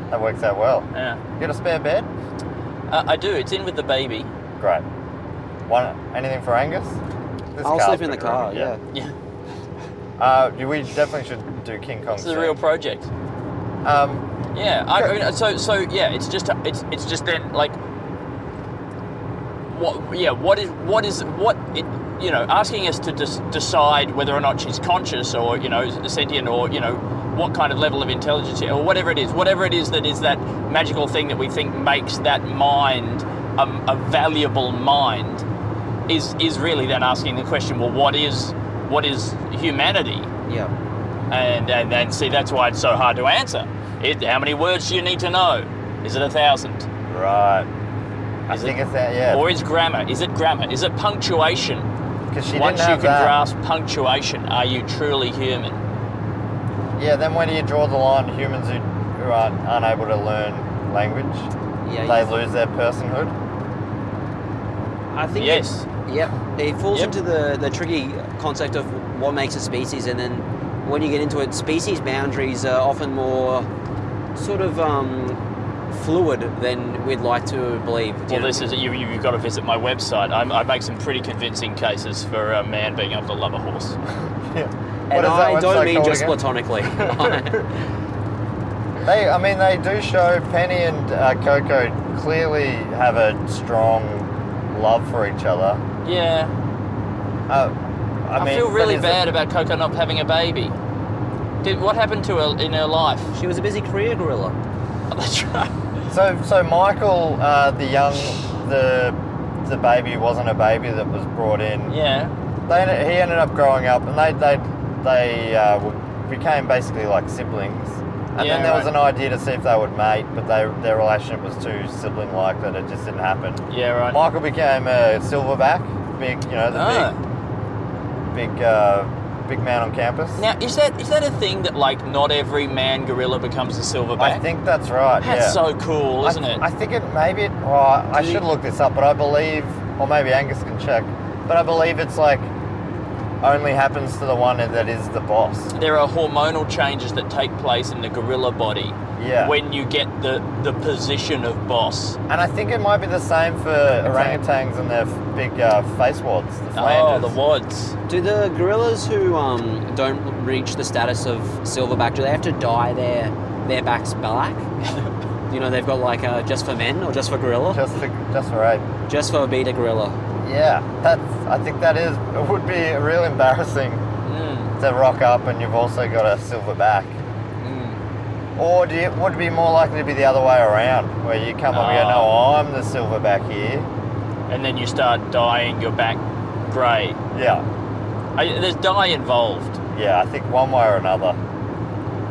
That works out well. Yeah. You got a spare bed? Uh, I do. It's in with the baby. Great. One. Anything for Angus? This I'll sleep in the car. roomy, Yeah. Yeah. [LAUGHS] Uh, we definitely should do King Kong. This is a real project. Um, Yeah, I, I mean, so so yeah, it's just it's it's just then like what yeah what is what is what it you know asking us to dis- decide whether or not she's conscious or you know sentient or you know what kind of level of intelligence or whatever it is whatever it is that is that magical thing that we think makes that mind a, a valuable mind is is really then asking the question well what is what is humanity Yeah. and, and and see that's why it's so hard to answer. It, how many words do you need to know? Is it a thousand? right. I Is think it- it's that. Yeah. Or is grammar? Is it grammar? Is it punctuation? Because she Once didn't you can that. grasp punctuation, are you truly human? Yeah. Then where do you draw the line? Humans who, who aren't unable to learn language, Yeah. they you- lose their personhood. I think. Yes. It, yep. It falls Yep. into the the tricky concept of what makes a species, and then when you get into it, species boundaries are often more sort of um, fluid than we'd like to believe. Well, this is you, you've got to visit my website. I, I make some pretty convincing cases for a man being able to love a horse. [LAUGHS] Yeah. and What is that I don't mean just again? platonically. [LAUGHS] [LAUGHS] They, I mean, they do show Penny and uh, Koko clearly have a strong love for each other. Yeah, Uh, I, I, mean, feel really is it- bad about Koko not having a baby. Did what happened to her in her life? she was a busy career gorilla. Oh, that's right. So, so Michael, uh, the young, the the baby wasn't a baby that was brought in. Yeah. They, ended- he ended up growing up, and they they they uh, became basically like siblings. And Yeah, then there was an idea to see if they would mate, but they, their relationship was too sibling-like that it just didn't happen. Yeah. Right. Michael became a silverback, big, you know, the Ah. big, big, uh, big man on campus. Now, is that is that a thing that like not every man gorilla becomes a silverback? I think that's right. that's yeah. so cool, isn't th- it? I think it maybe it. Oh, I should look this up, but I believe, or maybe Angus can check. But I believe it's like only happens to the one that is the boss. there are hormonal changes that take place in the gorilla body Yeah. when you get the the position of boss. And I think it might be the same for orangutans and their big uh, face wads, the Oh, the wads. Do the gorillas who um, don't reach the status of silverback, do they have to dye their their backs black? [LAUGHS] you know, they've got like a just for men or just for gorilla? Just for, just for ape. Just for a beta gorilla. Yeah, that's. I think that is. It would be real embarrassing Mm. to rock up and you've also got a silver back. Mm. Or do you, would it be more likely to be the other way around, where you come up and go, no, Oh. I'm the silverback here. And then you start dyeing your back grey. Yeah, I, there's dye involved, yeah, I think one way or another.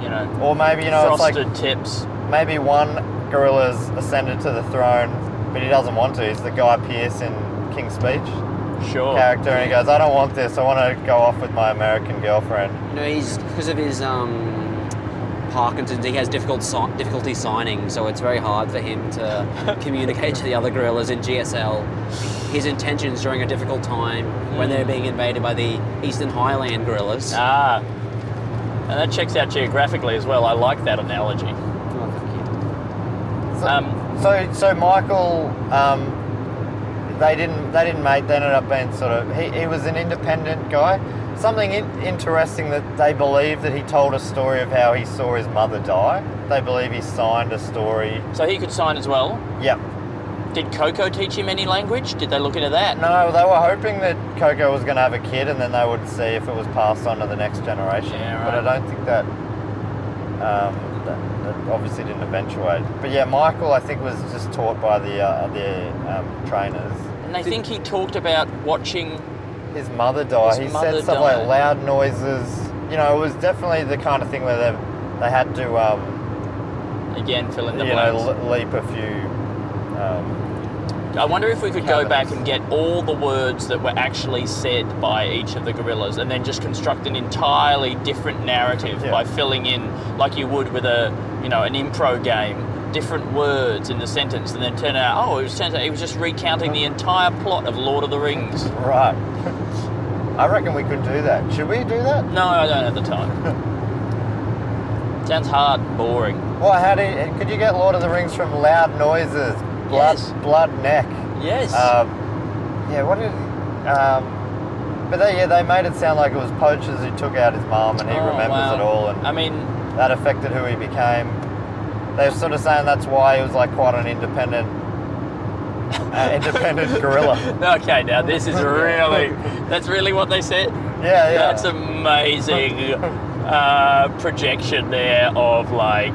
you know. Or maybe, you know, frosted it's tips. Like maybe one gorilla's ascended to the throne, but he doesn't want to. He's the Guy Pearce in King's Speech Sure. character, and he goes, I don't want this, I want to go off with my American girlfriend. You know, he's because of his um, Parkinson's, he has difficult si- difficulty signing, so it's very hard for him to [LAUGHS] communicate to the other gorillas in GSL his intentions during a difficult time when they're being invaded by the Eastern Highland gorillas. Ah. And that checks out geographically as well. I like that analogy. So, Um, so, so Michael, um, they didn't they didn't mate. They ended up being sort of he, he was an independent guy. Something in, interesting that they believe that he told a story of how he saw his mother die. They believe he signed a story. So he could sign as well. Yep. Did Koko teach him any language? Did they look into that? No, they were hoping that Koko was going to have a kid, and then they would see if it was passed on to the next generation. Yeah, But I don't think that, um, that, that obviously didn't eventuate. But yeah, Michael, I think was just taught by the uh, the um, trainers. And they think he talked about watching. his mother die. His he mother said stuff died. like loud noises. You know, it was definitely the kind of thing where they they had to, um, Again, fill in the you know, blanks. le- leap a few. Um, I wonder if we could go back and get all the words that were actually said by each of the gorillas, and then just construct an entirely different narrative Yeah. by filling in, like you would with a, you know, an impro game, different words in the sentence, and then turn out, oh, it was turns out he was just recounting the entire plot of Lord of the Rings. Right. I reckon we could do that. Should we do that? No, I don't have the time. [LAUGHS] Sounds hard, boring. Well, how do you, could you get Lord of the Rings from loud noises, blood, Yes. blood neck? Yes. Um, yeah, what did? Um, but they, yeah, they made it sound like it was poachers who took out his mum, and he Oh, remembers wow. it all, and I mean, that affected who he became. They're sort of saying that's why he was like quite an independent, uh, [LAUGHS] independent gorilla. [LAUGHS] okay, now this is really, that's really what they said? Yeah, yeah. That's amazing uh, projection there of like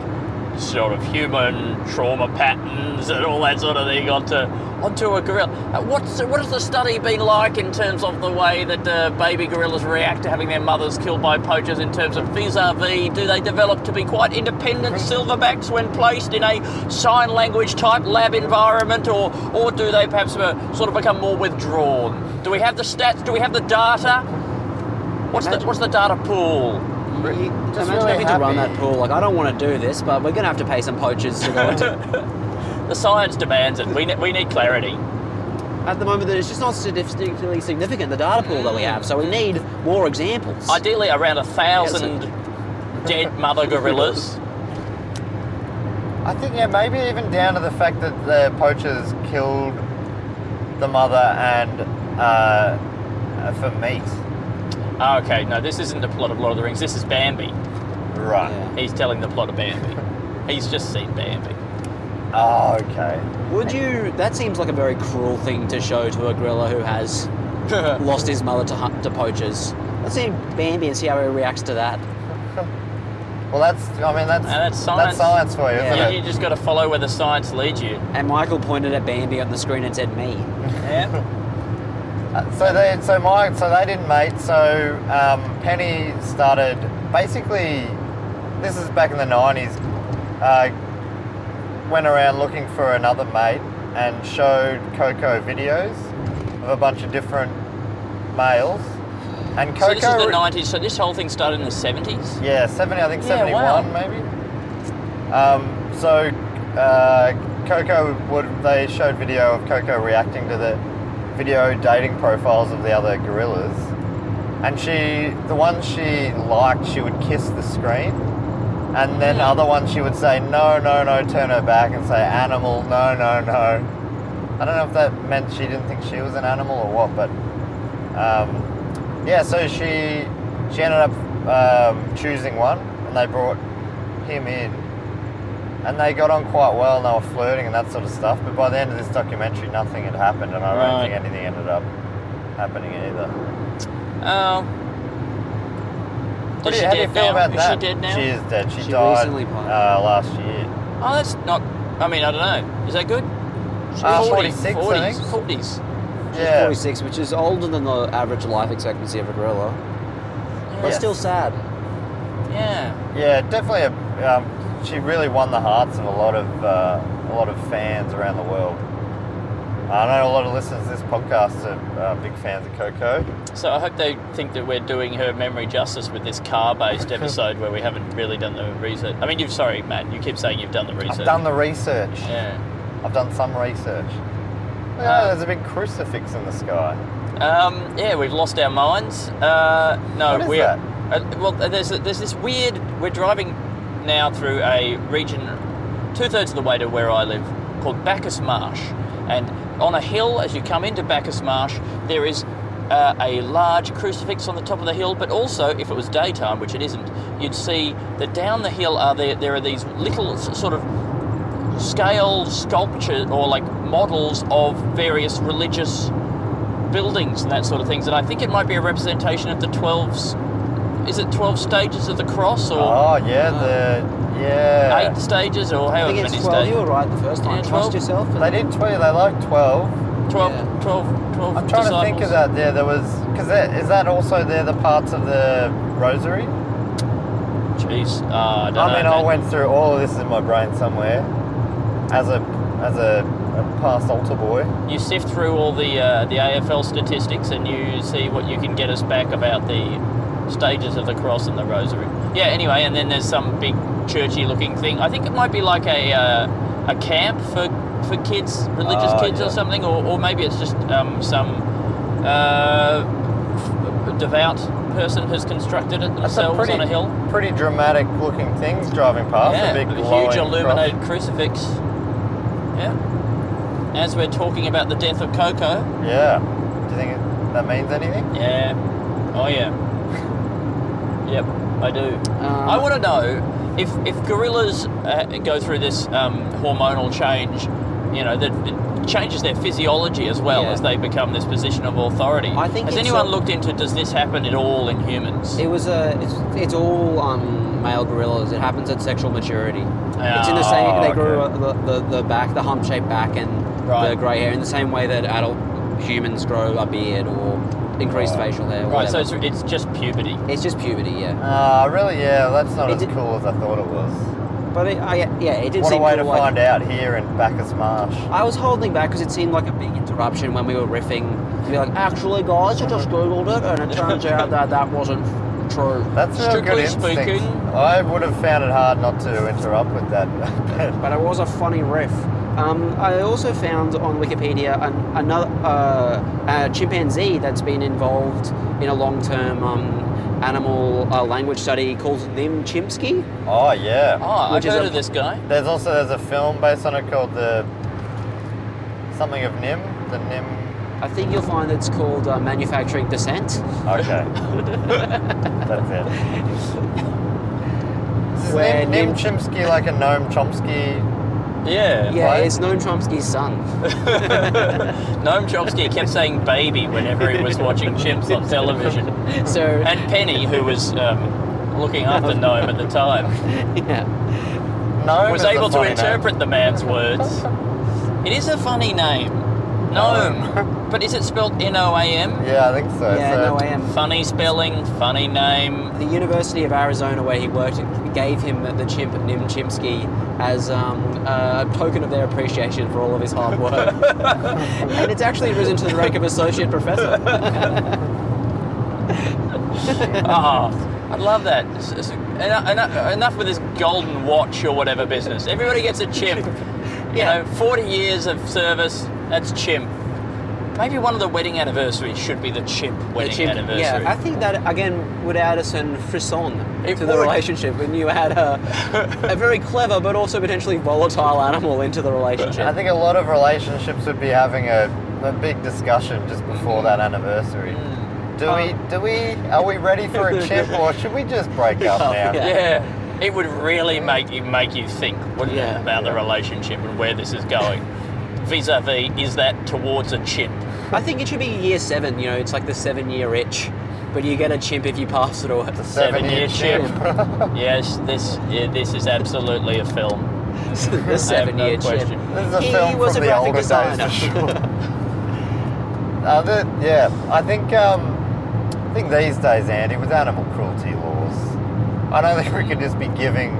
sort of human trauma patterns and all that sort of thing onto onto a gorilla. Uh, what's what has the study been like in terms of the way that uh, baby gorillas react to having their mothers killed by poachers? In terms of vis-a-vis, do they develop to be quite independent silverbacks when placed in a sign language type lab environment, or or do they perhaps uh, sort of become more withdrawn? Do we have the stats? Do we have the data? What's the what's the data pool? You- Just imagine really having to run that pool. Like, I don't want to do this, but we're going to have to pay some poachers to go into. [LAUGHS] The science demands it. We, ne- we need clarity. At the moment, it's just not statistically significant, the data pool that we have, so we need more examples. Ideally, around a thousand dead mother gorillas. [LAUGHS] I think yeah, maybe even down to the fact that the poachers killed the mother and uh, uh, for meat. Oh, okay, no, this isn't the plot of Lord of the Rings. This is Bambi. Right. Yeah. He's telling the plot of Bambi. He's just seen Bambi. Oh, okay. Would you? That seems like a very cruel thing to show to a gorilla who has [LAUGHS] lost his mother to hunt, to poachers. Let's see Bambi and see how he reacts to that. [LAUGHS] Well, that's. I mean, that's And that's science. That's science for you, Yeah. isn't You, it? you just got to follow where the science leads you. And Michael pointed at Bambi on the screen and said, "Me." Yeah. So they, so my, so they didn't mate. So um, Penny started basically. This is back in the nineties. Uh, went around looking for another mate and showed Koko videos of a bunch of different males. And Koko. So this is the 90s, so this whole thing started in the 70s? Yeah, 70, I think Yeah, 71 wow. maybe. Um, so uh, Koko would, they showed video of Koko reacting to the video dating profiles of the other gorillas. And she, the ones she liked, she would kiss the screen. And then other ones she would say, no, no, no, turn her back and say, animal, no, no, no. I don't know if that meant she didn't think she was an animal or what, but um, yeah, so she she ended up um, choosing one, and they brought him in, and they got on quite well, and they were flirting and that sort of stuff. But by the end of this documentary, nothing had happened, and I don't Right. think anything ended up happening either. Oh. What Is do she you, how do you feel now? about Is that? she dead now? She is dead. She, She died uh, last year. Oh, that's not. I mean, I don't know. Is that good? Uh, 40, 46, I 40s, think. 40s. She's Yeah. 46, which is older than the average life expectancy of a gorilla, but Yes. still sad. Yeah. Yeah, definitely. A, um, she really won the hearts of a lot of uh, a lot of fans around the world. I know a lot of listeners to this podcast are uh, big fans of Koko. So I hope they think that we're doing her memory justice with this car-based [LAUGHS] episode where we haven't really done the research. I mean, you've sorry, Matt. You keep saying you've done the research. I've done the research. Yeah. I've done some research. Uh, there's a big crucifix in the sky. Um, yeah, we've lost our minds. Uh, no, we're that? Uh, well. There's there's this weird. We're driving now through a region two thirds of the way to where I live called Bacchus Marsh, and on a hill as you come into Bacchus Marsh, there is. Uh, a large crucifix on the top of the hill, but also, if it was daytime, which it isn't, you'd see that down the hill are there. There are these little sort of scaled sculpture or like models of various religious buildings and that sort of things. And I think it might be a representation of the 12, s- is it 12 stages of the cross or Oh yeah, the yeah. eight stages or I however many 12. stages? You were right the first time. Yeah, Trust yourself. They did twelve. They like twelve. 12, Yeah. 12, 12 I'm trying to think of that. There, there was because is that also there the parts of the rosary? Jeez, uh, I don't I know. mean, I went through all of this in my brain somewhere as a as a a past altar boy. You sift through all the uh, the AFL statistics and you see what you can get us back about the stages of the cross and the rosary. Yeah. Anyway, and then there's some big churchy looking thing. I think it might be like a uh, a camp for for kids, religious Oh, kids yeah. or something, or, or maybe it's just um, some uh, f- devout person has constructed it themselves pretty, on a hill. pretty dramatic looking things driving past. yeah, a big a huge cross. illuminated crucifix. Yeah. As we're talking about the death of Koko. Yeah. Do you think that means anything? Yeah. Oh yeah. Yep, I do. Um, I want to know if if gorillas uh, go through this um, hormonal change, you know, that it changes their physiology as well Yeah. as they become this position of authority. I think Has anyone a- looked into does this happen at all in humans? It was a. It's, it's all um, male gorillas. It happens at sexual maturity. it's in the same. Oh, They grow okay. the, the, the back, the hump shaped back, and Right. the grey hair in the same way that adult humans grow a beard or increased facial hair. or right, so it's, it's just puberty. it's just puberty, yeah. Ah, really? Yeah, that's not It as did- cool as I thought it was. But it, I, yeah, it did seem. What a seem way cool, to like- find out here in Bacchus Marsh. I was holding back because it seemed like a big interruption when we were riffing. To be like, actually, guys, I just googled it, and it turns out that that wasn't true. That's a Strictly good instinct. speaking- I would have found it hard not to interrupt with that. [LAUGHS] but it was a funny riff. Um, I also found on Wikipedia an, another uh, a chimpanzee that's been involved in a long-term um, animal uh, language study called Nim Chimpsky. oh yeah. Oh, I've Which heard a- of this guy. There's also there's a film based on it called the something of Nim. The Nim. I think you'll find it's called uh, Manufacturing Descent. Okay. [LAUGHS] That's it. [LAUGHS] Is Where Nim, Nim Nim- Chimpsky like a Noam Chomsky? Yeah. Yeah, Right. it's Noam Chomsky's son. [LAUGHS] Noam Chomsky kept saying baby whenever he was watching chimps on television. [LAUGHS] So And Penny, who was um, looking after Noam at the time, [LAUGHS] yeah. Noam was able to funny name. interpret the man's words. It is a funny name. Noam. [LAUGHS] But is it spelled N O A M? Yeah, I think so. Yeah, so no, I am. Funny spelling, funny name. The University of Arizona, where he worked, gave him the chimp Nim Chimpsky as um, a token of their appreciation for all of his hard work. [LAUGHS] and it's actually risen to the rank of associate professor. Oh, [LAUGHS] I love that. It's- it's- eno- eno- enough with this golden watch or whatever business. Everybody gets a chimp. You Yeah. know, 40 years of service, that's chimp. Maybe one of the wedding anniversaries should be the chimp wedding Chimp- anniversary. Yeah, I think that again would add a certain frisson It to the would. relationship when you add a, a very clever but also potentially volatile animal into the relationship. I think a lot of relationships would be having a, a big discussion just before that anniversary. Mm. Do we? Do we? Are we ready for a chip, [LAUGHS] or should we just break up now? Yeah. Yeah, it would really make you make you think, wouldn't Yeah. it, about the relationship and where this is going. Vis-a-vis, is that towards a chimp? I think it should be year seven. You know, it's like the seven-year itch, but you get a chimp if you pass it or It's a Seven-year seven-year chimp. [LAUGHS] yes, this yeah, this is absolutely a film. [LAUGHS] the seven-year no chimp. This is a He film was from a the graphic older designer. days, for sure. [LAUGHS] uh, the, yeah, I think um, I think these days, Andy, with animal cruelty laws, I don't think we can just be giving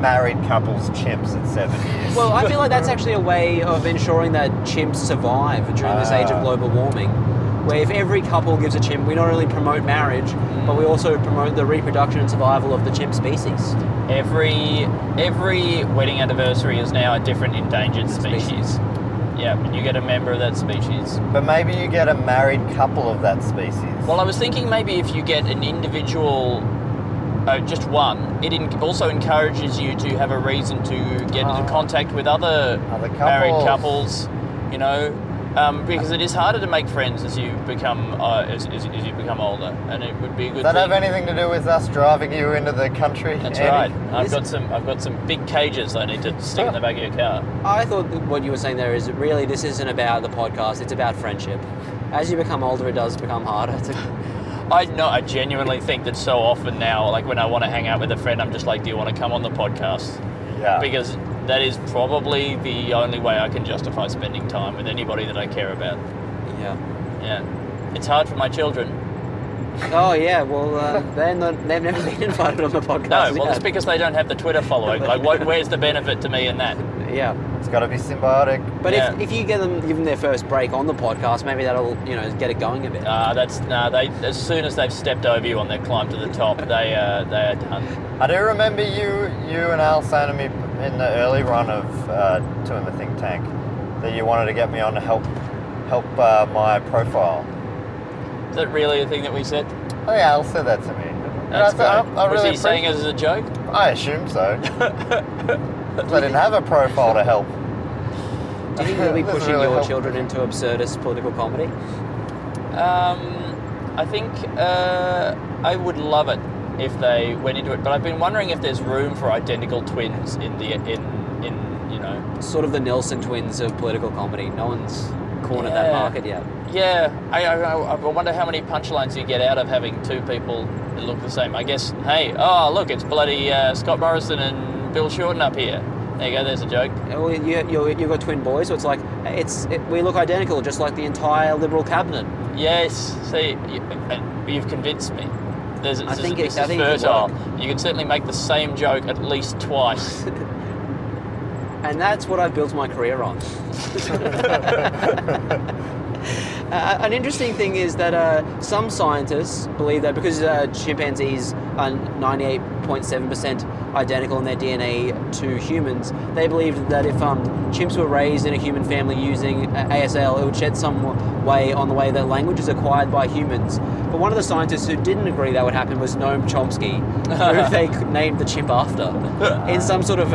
married couples chimps at seven years. Well, I feel like that's [LAUGHS] actually a way of ensuring that chimps survive during this age of Ah. global warming. Where if every couple gives a chimp, we not only promote marriage, but we also promote the reproduction and survival of the chimp species. Every every wedding anniversary is now a different endangered species. Species. Yeah, and you get a member of that species. but maybe you get a married couple of that species. Well, I was thinking maybe if you get an individual, uh, just one, it in- also encourages you to have a reason to get Ah. into contact with other, Other married couples. couples. You know, um, because it is harder to make friends as you become uh, as, as, as you become older, and it would be a good. Does that thing. have anything to do with us driving you into the country? That's Andy? right. I've got some. I've got some big cages I need to stick in the back of your car. I thought that what you were saying there is really this isn't about the podcast, it's about friendship. As you become older, it does become harder to. I no, I genuinely think that so often now, like when I want to hang out with a friend, I'm just like, "Do you want to come on the podcast?" Yeah. Because that is probably the only way I can justify spending time with anybody that I care about. Yeah. Yeah, it's hard for my children. Oh yeah, well uh, [LAUGHS] they're not, they've never been invited on the podcast. No, well, yet. it's because they don't have the Twitter following. Like, what, where's the benefit to me in that? Yeah. It's got to be symbiotic. But Yeah. if, if you get them, give them their first break on the podcast, maybe that'll you know get it going a bit. Uh, that's nah. They as soon as they've stepped over you on their climb to the top, [LAUGHS] they uh, they are done. I do remember you, you and Al saying to me in the early run of uh, Two in the Think Tank that you wanted to get me on to help help uh, my profile. Is that really a thing that we said? Oh yeah, Al said that to me. That's And I, I, I Was really he saying it as a joke? I assume so. [LAUGHS] 'Cause I didn't have a profile to help. Do you think you'll be [LAUGHS] pushing really your help. children into absurdist political comedy? Um, I think uh, I would love it if they went into it, but I've been wondering if there's room for identical twins in the in in you know. Sort of the Nelson twins of political comedy. No one's cornered that market yet. Yeah, I, I, I wonder how many punchlines you get out of having two people that look the same. I guess, hey, oh look, it's bloody uh, Scott Morrison and Bill Shorten up here. There you go. There's a joke. Well, you, you, you've got twin boys, so it's like it's it, we look identical, just like the entire Liberal cabinet. Yes. See, you, you've convinced me. There's, I think it- this I think fertile. You can certainly make the same joke at least twice. [LAUGHS] And that's what I've built my career on. [LAUGHS] Uh, an interesting thing is that uh, some scientists believe that because uh, chimpanzees are 98.7% identical in their DNA to humans, they believed that if um, chimps were raised in a human family using uh, ASL, it would shed some way on the way that language is acquired by humans. But one of the scientists who didn't agree that would happen was Noam Chomsky, who [LAUGHS] they named the chimp after, in some sort of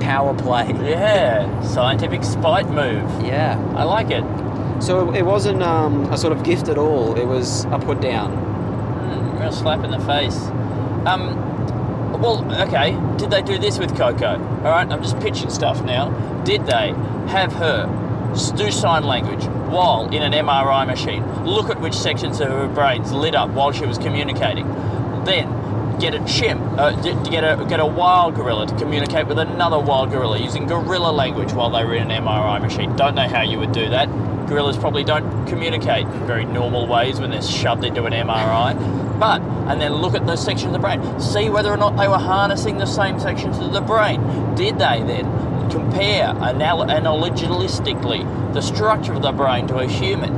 power play. yeah, scientific spite move. Yeah. I like it. So it wasn't um, a sort of gift at all. It was a put down. Mm, real slap in the face. Um, well, okay. Did they do this with Koko? All right, I'm just pitching stuff now. Did they have her do sign language while in an MRI machine? Look at which sections of her brains lit up while she was communicating. Then get a chimp, uh, get a get a wild gorilla to communicate with another wild gorilla using gorilla language while they were in an MRI machine. Don't know how you would do that. Gorillas probably don't communicate in very normal ways when they're shoved into an MRI. But and then look at those sections of the brain. See whether or not they were harnessing the same sections of the brain. Did they then compare anal- analogistically the structure of the brain to a human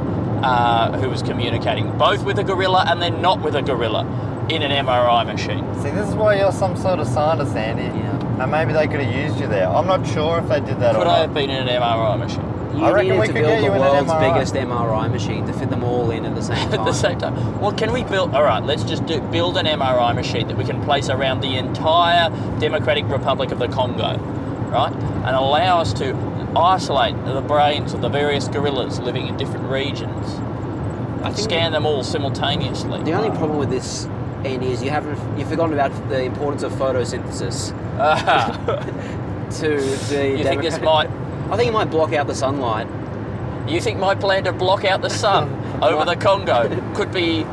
uh, who was communicating both with a gorilla and then not with a gorilla in an MRI machine? See, this is why you're some sort of scientist, Andy. Yeah. And maybe they could have used you there. I'm not sure if they did that or Could I have been in an MRI machine? You I needed to build the world's biggest MRI machine to fit them all in at the same time. [LAUGHS] At the same time. Well, can we build? All right, let's just do, build an MRI machine that we can place around the entire Democratic Republic of the Congo, right, and allow us to isolate the brains of the various gorillas living in different regions, and scan them all simultaneously. The only problem with this, Andy, is you haven't you've forgotten about the importance of photosynthesis Ah, [LAUGHS] to the. you think this might? I think it might block out the sunlight. You think my plan to block out the sun [LAUGHS] over the Congo could be?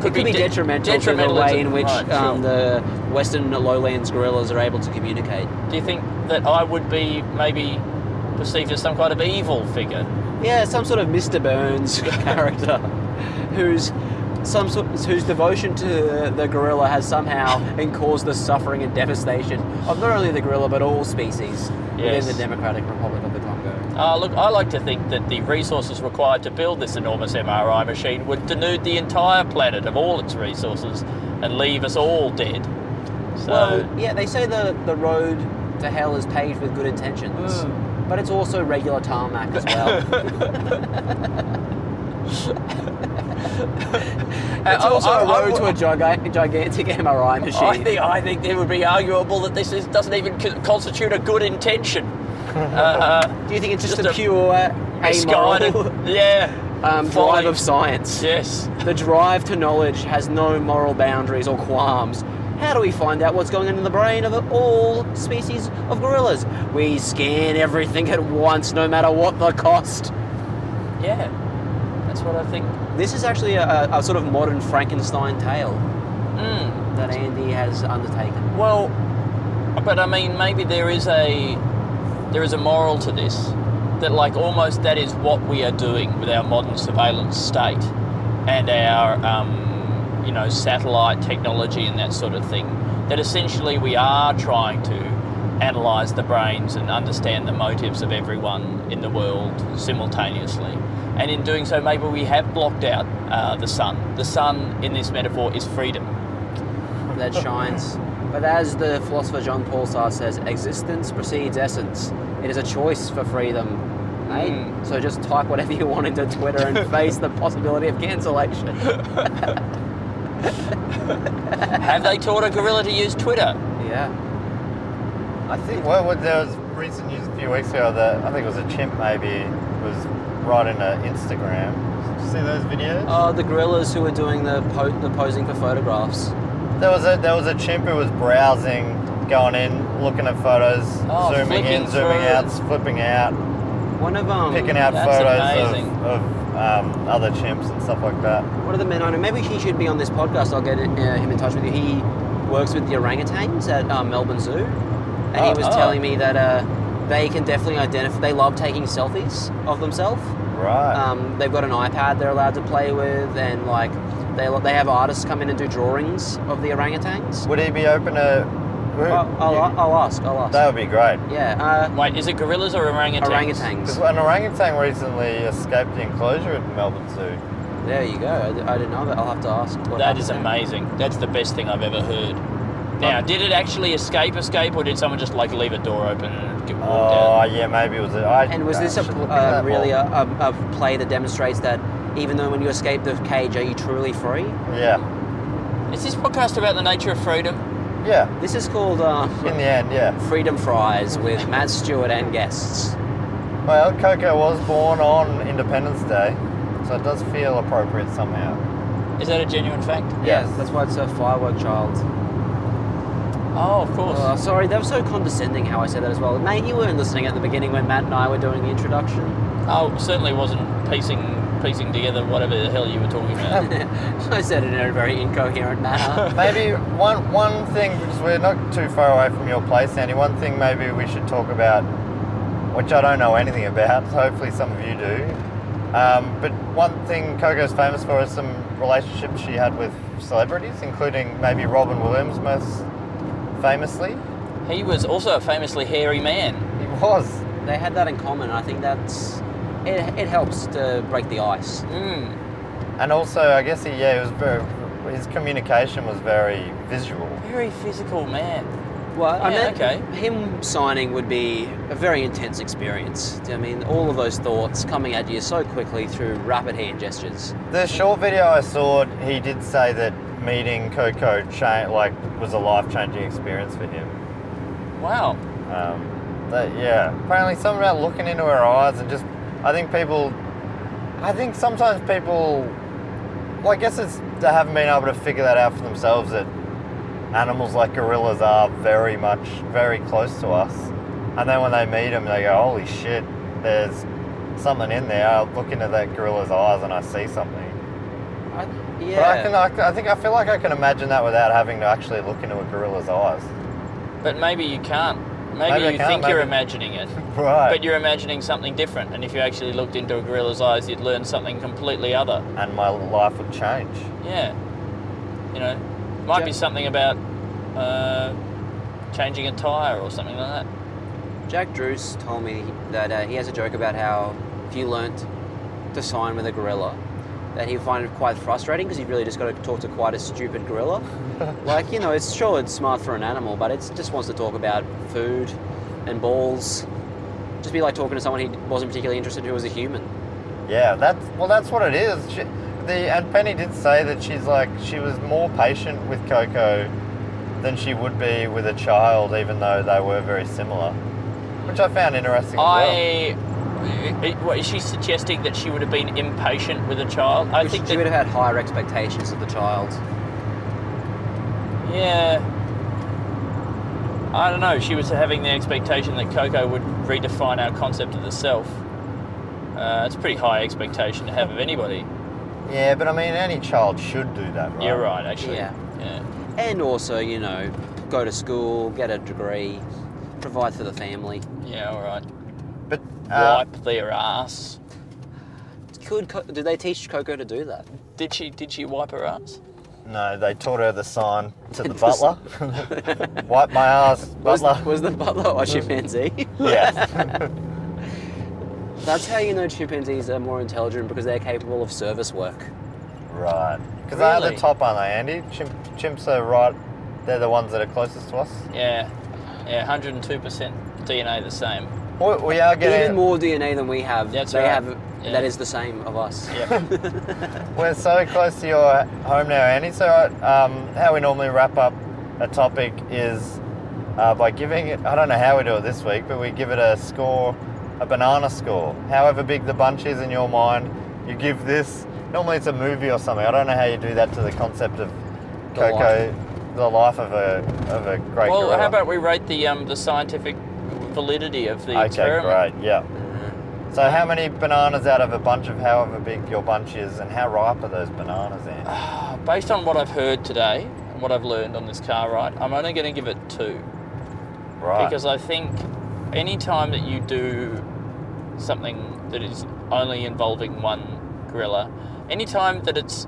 Could, It could be de- detrimental, detrimental to the way to- in which Right, um, sure. the western lowlands gorillas are able to communicate. Do you think that I would be maybe perceived as some kind of evil figure? Yeah, some sort of Mr. Burns [LAUGHS] character whose some sort whose devotion to the gorilla has somehow caused the suffering and devastation of not only the gorilla but all species Yes. within the Democratic Republic of the Congo. Uh, look, I like to think that the resources required to build this enormous MRI machine would denude the entire planet of all its resources and leave us all dead. So, Well, yeah, they say the the road to hell is paved with good intentions, but it's also regular tarmac as well. [LAUGHS] [LAUGHS] [LAUGHS] it's I- also I- a I road to a giga- gigantic MRI machine. I think I think it would be arguable that this is, doesn't even co- constitute a good intention. Uh, Do you think it's just, Just a, a pure misguided, amoral yeah, um, drive of science? Yes. The drive to knowledge has no moral boundaries or qualms. How do we find out what's going on in the brain of all species of gorillas? We scan everything at once, no matter what the cost. Yeah, that's what I think. This is actually a, a, sort of modern Frankenstein tale Mm. that Andy has undertaken. Well, but I mean, maybe there is a there is a moral to this that, like, almost that is what we are doing with our modern surveillance state and our, um, you know, satellite technology and that sort of thing. That essentially we are trying to analyse the brains and understand the motives of everyone in the world simultaneously. And in doing so, maybe we have blocked out uh, the sun. The sun, in this metaphor, is freedom. that shines. But as the philosopher John Paul Sartre says, existence precedes essence. It is a choice for freedom. eh? Mm. So just type whatever you want into Twitter and [LAUGHS] face the possibility of cancellation. have they taught a gorilla to use Twitter? Yeah. I think well, well, there was recent news a few weeks ago that I think it was a chimp maybe was writing an Instagram. Did you see those videos? Oh, the gorillas who were doing the po- the posing for photographs. There was a there was a chimp who was browsing, going in, looking at photos, Oh, zooming in, zooming through. out, flipping out, One of um, picking out photos amazing. of, of um, other chimps and stuff like that. One of the men I know. Maybe he should be on this podcast. I'll get uh, him in touch with you. He works with the orangutans at um, Melbourne Zoo, and he Oh, was oh. telling me that uh, they can definitely identify. They love taking selfies of themselves. Right. Um, they've got an iPad they're allowed to play with, and like they they have artists come in and do drawings of the orangutans. Would he be open to? I'll, I'll, I'll ask. I'll ask. that would be great. yeah. Wait, is it gorillas or Uh, orangutans? orangutans. Because an orangutan recently escaped the enclosure at Melbourne Zoo. There you go. I, I didn't know that. I'll have to ask. what That is happened there. amazing. That's the best thing I've ever heard. Now, did it actually escape, escape, or did someone just like leave a door open and get walked Oh out? yeah, maybe it was. A, I, And was I this a, should pl- look into uh, really a, a, a play that demonstrates that even though when you escape the cage, are you truly free? Yeah, Is this podcast about the nature of freedom? yeah. This is called um, In the end, yeah. Freedom Fries with Matt Stewart and guests. Well, Koko was born on Independence Day, so it does feel appropriate somehow. Is that a genuine fact? Yes. Yeah, that's why it's a firework child. Oh, of course. Oh, sorry, that was so condescending how I said that as well. Mate, you weren't listening at the beginning when Matt and I were doing the introduction. oh, certainly wasn't piecing piecing together whatever the hell you were talking about. [LAUGHS] I said it in a very incoherent manner. [LAUGHS] Maybe one one thing because we're not too far away from your place, Andy. One thing maybe we should talk about, which I don't know anything about. So hopefully some of you do. Um, but one thing Koko's famous for is some relationships she had with celebrities, including maybe Robin Williams most famously. he was also a famously hairy man. He was. they had that in common. I think that's it. It helps to break the ice. Mm. And also, I guess he, yeah, he was very, his communication was very visual. Very physical man. Well, I mean, okay. him signing would be a very intense experience. I mean, all of those thoughts coming at you so quickly through rapid hand gestures. The short video I saw, he did say that meeting Koko cha- like was a life changing experience for him. Wow. Um, that, yeah, apparently something about looking into her eyes and just, I think people, I think sometimes people, well, I guess it's they haven't been able to figure that out for themselves that animals like gorillas are very much, very close to us. And then when they meet them, they go, holy shit, there's something in there. I look into that gorilla's eyes and I see something. I, But I can, I, I think I feel like I can imagine that without having to actually look into a gorilla's eyes. But maybe you can't. Maybe, Maybe you can't, think you're imagining it. [LAUGHS] Right. But you're imagining something different. And if you actually looked into a gorilla's eyes, you'd learn something completely other. and my life would change. Yeah. You know, might be something about uh, changing a tyre or something like that. Jack Druce told me that uh, he has a joke about how if you learnt to sign with a gorilla, that he'd find it quite frustrating because you've really just got to talk to quite a stupid gorilla. [LAUGHS] like, you know, it's sure it's smart for an animal, but it just wants to talk about food and balls. Just be like talking to someone he wasn't particularly interested in who was a human. Yeah, that's well, that's what it is. She, the and Penny did say that she's like she was more patient with Koko than she would be with a child, even though they were very similar, which I found interesting. as well. I. i- What, is she suggesting that she would have been impatient with a child? I She- think she would have had higher expectations of the child. yeah. I don't know. She was having the expectation that Koko would redefine our concept of the self. Uh, it's a pretty high expectation to have of anybody. Yeah, but I mean, any child should do that, right? You're right, actually. Yeah. yeah. And also, you know, go to school, get a degree, provide for the family. Yeah, all right. But uh, Wipe their ass. Could Co- did they teach Koko to do that? Did she? Did she wipe her ass? No, they taught her the sign to the [LAUGHS] butler. [LAUGHS] Wipe my ass, Was, butler. was the butler a chimpanzee? yes. [LAUGHS] That's how you know chimpanzees are more intelligent because they're capable of service work. right. Because they're Really? the top, aren't they, Andy? Chimp, chimps are right. They're the ones that are closest to us. Yeah, yeah, 102% DNA the same. We, we are getting. Even more DNA than we have. That's they right. have Yeah. that is the same of us. Yep. [LAUGHS] We're so close to your home now, Andy. So, um, how we normally wrap up a topic is uh, by giving it. I don't know how we do it this week, but we give it a score, a banana score. However big the bunch is in your mind, you give this. Normally, it's a movie or something. I don't know how you do that to the concept of The Koko, life. the life of a of a great well, gorilla. how about we rate the um, the scientific validity of the Okay, experiment? great. Yeah. Mm-hmm. So, how many bananas out of a bunch of however big your bunch is, and how ripe are those bananas, Andy? Ah, based on what I've heard today and what I've learned on this car ride, I'm only going to give it two. Right. Because I think any time that you do something that is only involving one gorilla, any time that it's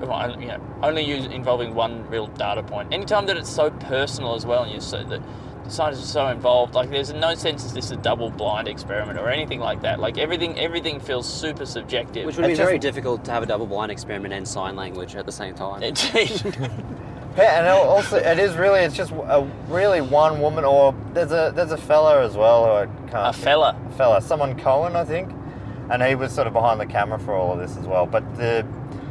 well, you know, only use, involving one real data point, any time that it's so personal as well, and you so that scientists are so involved, like there's no sense that this is a double blind experiment or anything like that. Like everything, everything feels super subjective. Which would be very difficult to have a double blind experiment and sign language at the same time. [LAUGHS] Yeah, and also it is really it's just a really one woman or there's a there's a fella as well who I can't a fella. a fella someone Cohen I think, and he was sort of behind the camera for all of this as well. But the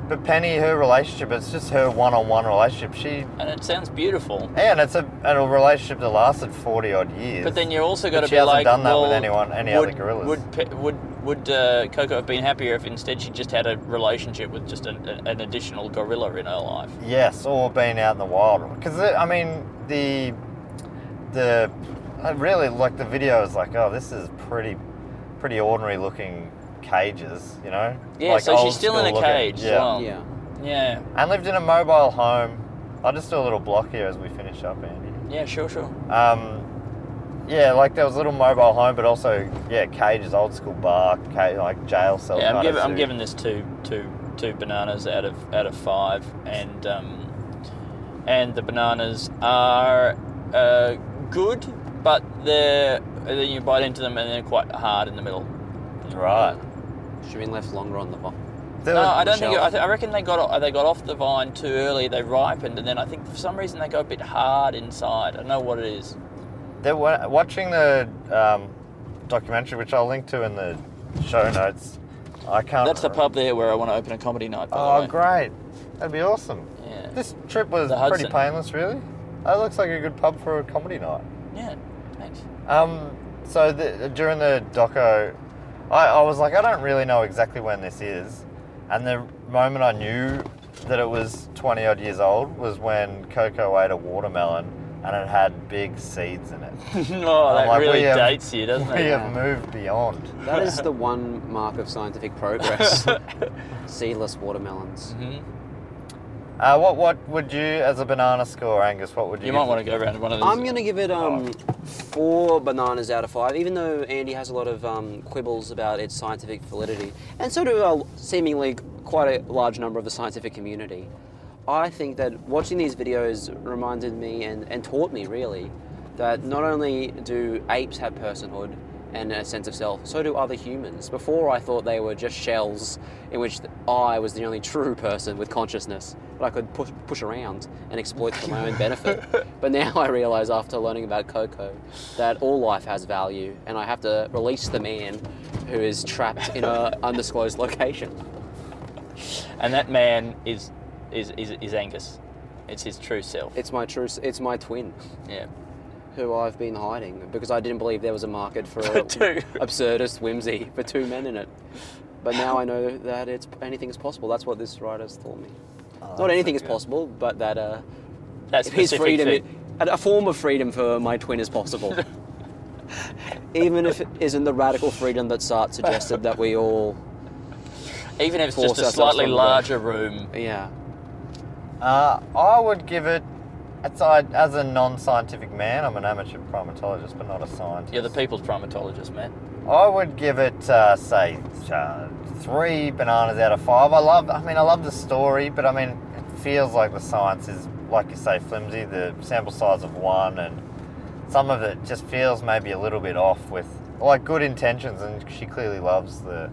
but Penny her relationship it's just her one on one relationship. She And it sounds beautiful. Yeah, and it's a, and a relationship that lasted forty odd years. But then you're also got to be hasn't like, done that with anyone- any would, other gorillas. Would would would uh, Koko have been happier if instead she just had a relationship with just an, an additional gorilla in her life? Yes, or being out in the wild. Because I mean, the the I really like the video is like, oh, this is pretty pretty ordinary looking cages, you know. Yeah, Like so she's still in a looking. cage as Yeah, well. yeah. Yeah, and lived in a mobile home. I'll just do a little block here as we finish up, Andy. yeah, sure, sure. Um, yeah, like there was a little mobile home, but also yeah, cages, old school bar, ca- like jail cell. Yeah, I'm kinda giving I'm giving this two two two bananas out of out of five, and um, and the bananas are uh, good, but they're then you bite into them and they're quite hard in the middle. right. Should have been left longer on the vine. There No, I don't think. shelf. I, th- I reckon they got they got off the vine too early. They ripened, and then I think for some reason they go a bit hard inside. I don't know what it is. They're wa- watching the um, documentary, which I'll link to in the show notes. I can't. That's the pub there where I want to open a comedy night. By Oh, the way. great! That'd be awesome. Yeah. This trip was pretty painless, really. That looks like a good pub for a comedy night. Yeah. Thanks. Um, so the, during the doco, I, I was like, I don't really know exactly when this is, and the moment I knew that it was 20 odd years old was when Koko ate a watermelon and it had big seeds in it. [LAUGHS] oh, that like, really have- dates you, doesn't we it? We have moved beyond. That is the one mark of scientific progress. [LAUGHS] Seedless watermelons. Mhm. Uh, what what would you, as a banana score, Angus? What would you? You give might want to go around one of these. I'm gonna give it um, four bananas out of five, even though Andy has a lot of um, quibbles about its scientific validity, and so do uh, seemingly quite a large number of the scientific community. I think that watching these videos reminded me and, and taught me really that not only do apes have personhood and a sense of self, so do other humans. Before I thought they were just shells in which I was the only [LAUGHS] true person with consciousness that I could push, push around and exploit for my own benefit. [LAUGHS] But now I realize after learning about Koko that all life has value and I have to release the man who is trapped in an [LAUGHS] undisclosed location. and that man is is is, is Angus. It's his true self. It's my true, it's my twin. yeah. Who I've been hiding because I didn't believe there was a market for a [LAUGHS] Two. absurdist whimsy for two men in it. But now I know that it's anything is possible. That's what this writer's taught me. Not anything is possible, but that uh, That's his freedom, thing. a a form of freedom for my twin is possible. [LAUGHS] Even if it isn't the radical freedom that Sartre suggested that we all, Even if it's just a slightly larger room. yeah. Uh, I would give it. It's, I, as a non-scientific man, I'm an amateur primatologist, but not a scientist. You're the people's primatologist, man. I would give it, uh, say, uh, three bananas out of five. I love. I mean, I love the story, but I mean, it feels like the science is, like you say, flimsy. The sample size of one, and some of it just feels maybe a little bit off with like good intentions, and she clearly loves the.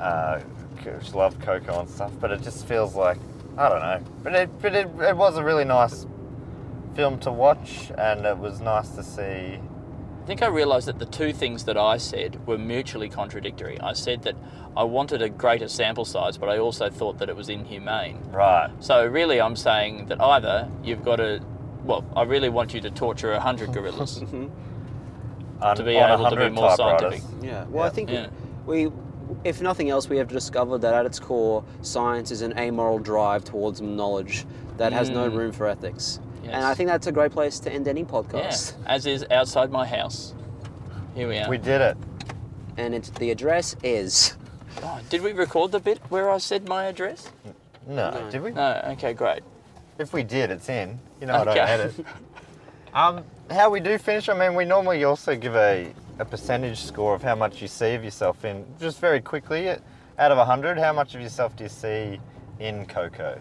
Uh, she loved Koko and stuff, but it just feels like I don't know. But it, but it, it was a really nice film to watch, and it was nice to see. I think I realised that the two things that I said were mutually contradictory. I said that I wanted a greater sample size, but I also thought that it was inhumane. Right. So really, I'm saying that either you've got to, well, I really want you to torture hundred gorillas [LAUGHS] to be on able to be more scientific. Yeah. Well, I think Yeah. we, if nothing else, we have discovered that at its core, science is an amoral drive towards knowledge that has no room for ethics. And I think that's a great place to end any Yeah, podcast. as is outside my house. Here we are. We did it. And it's, the address is. Oh, did we record the bit where I said my address? No, No. did we? No. Okay, great. If we did, it's in. You know, I don't Okay. edit. [LAUGHS] Um, how we do finish? I mean, we normally also give a, a percentage score of how much you see of yourself in. Just very quickly, out of hundred, how much of yourself do you see in Koko?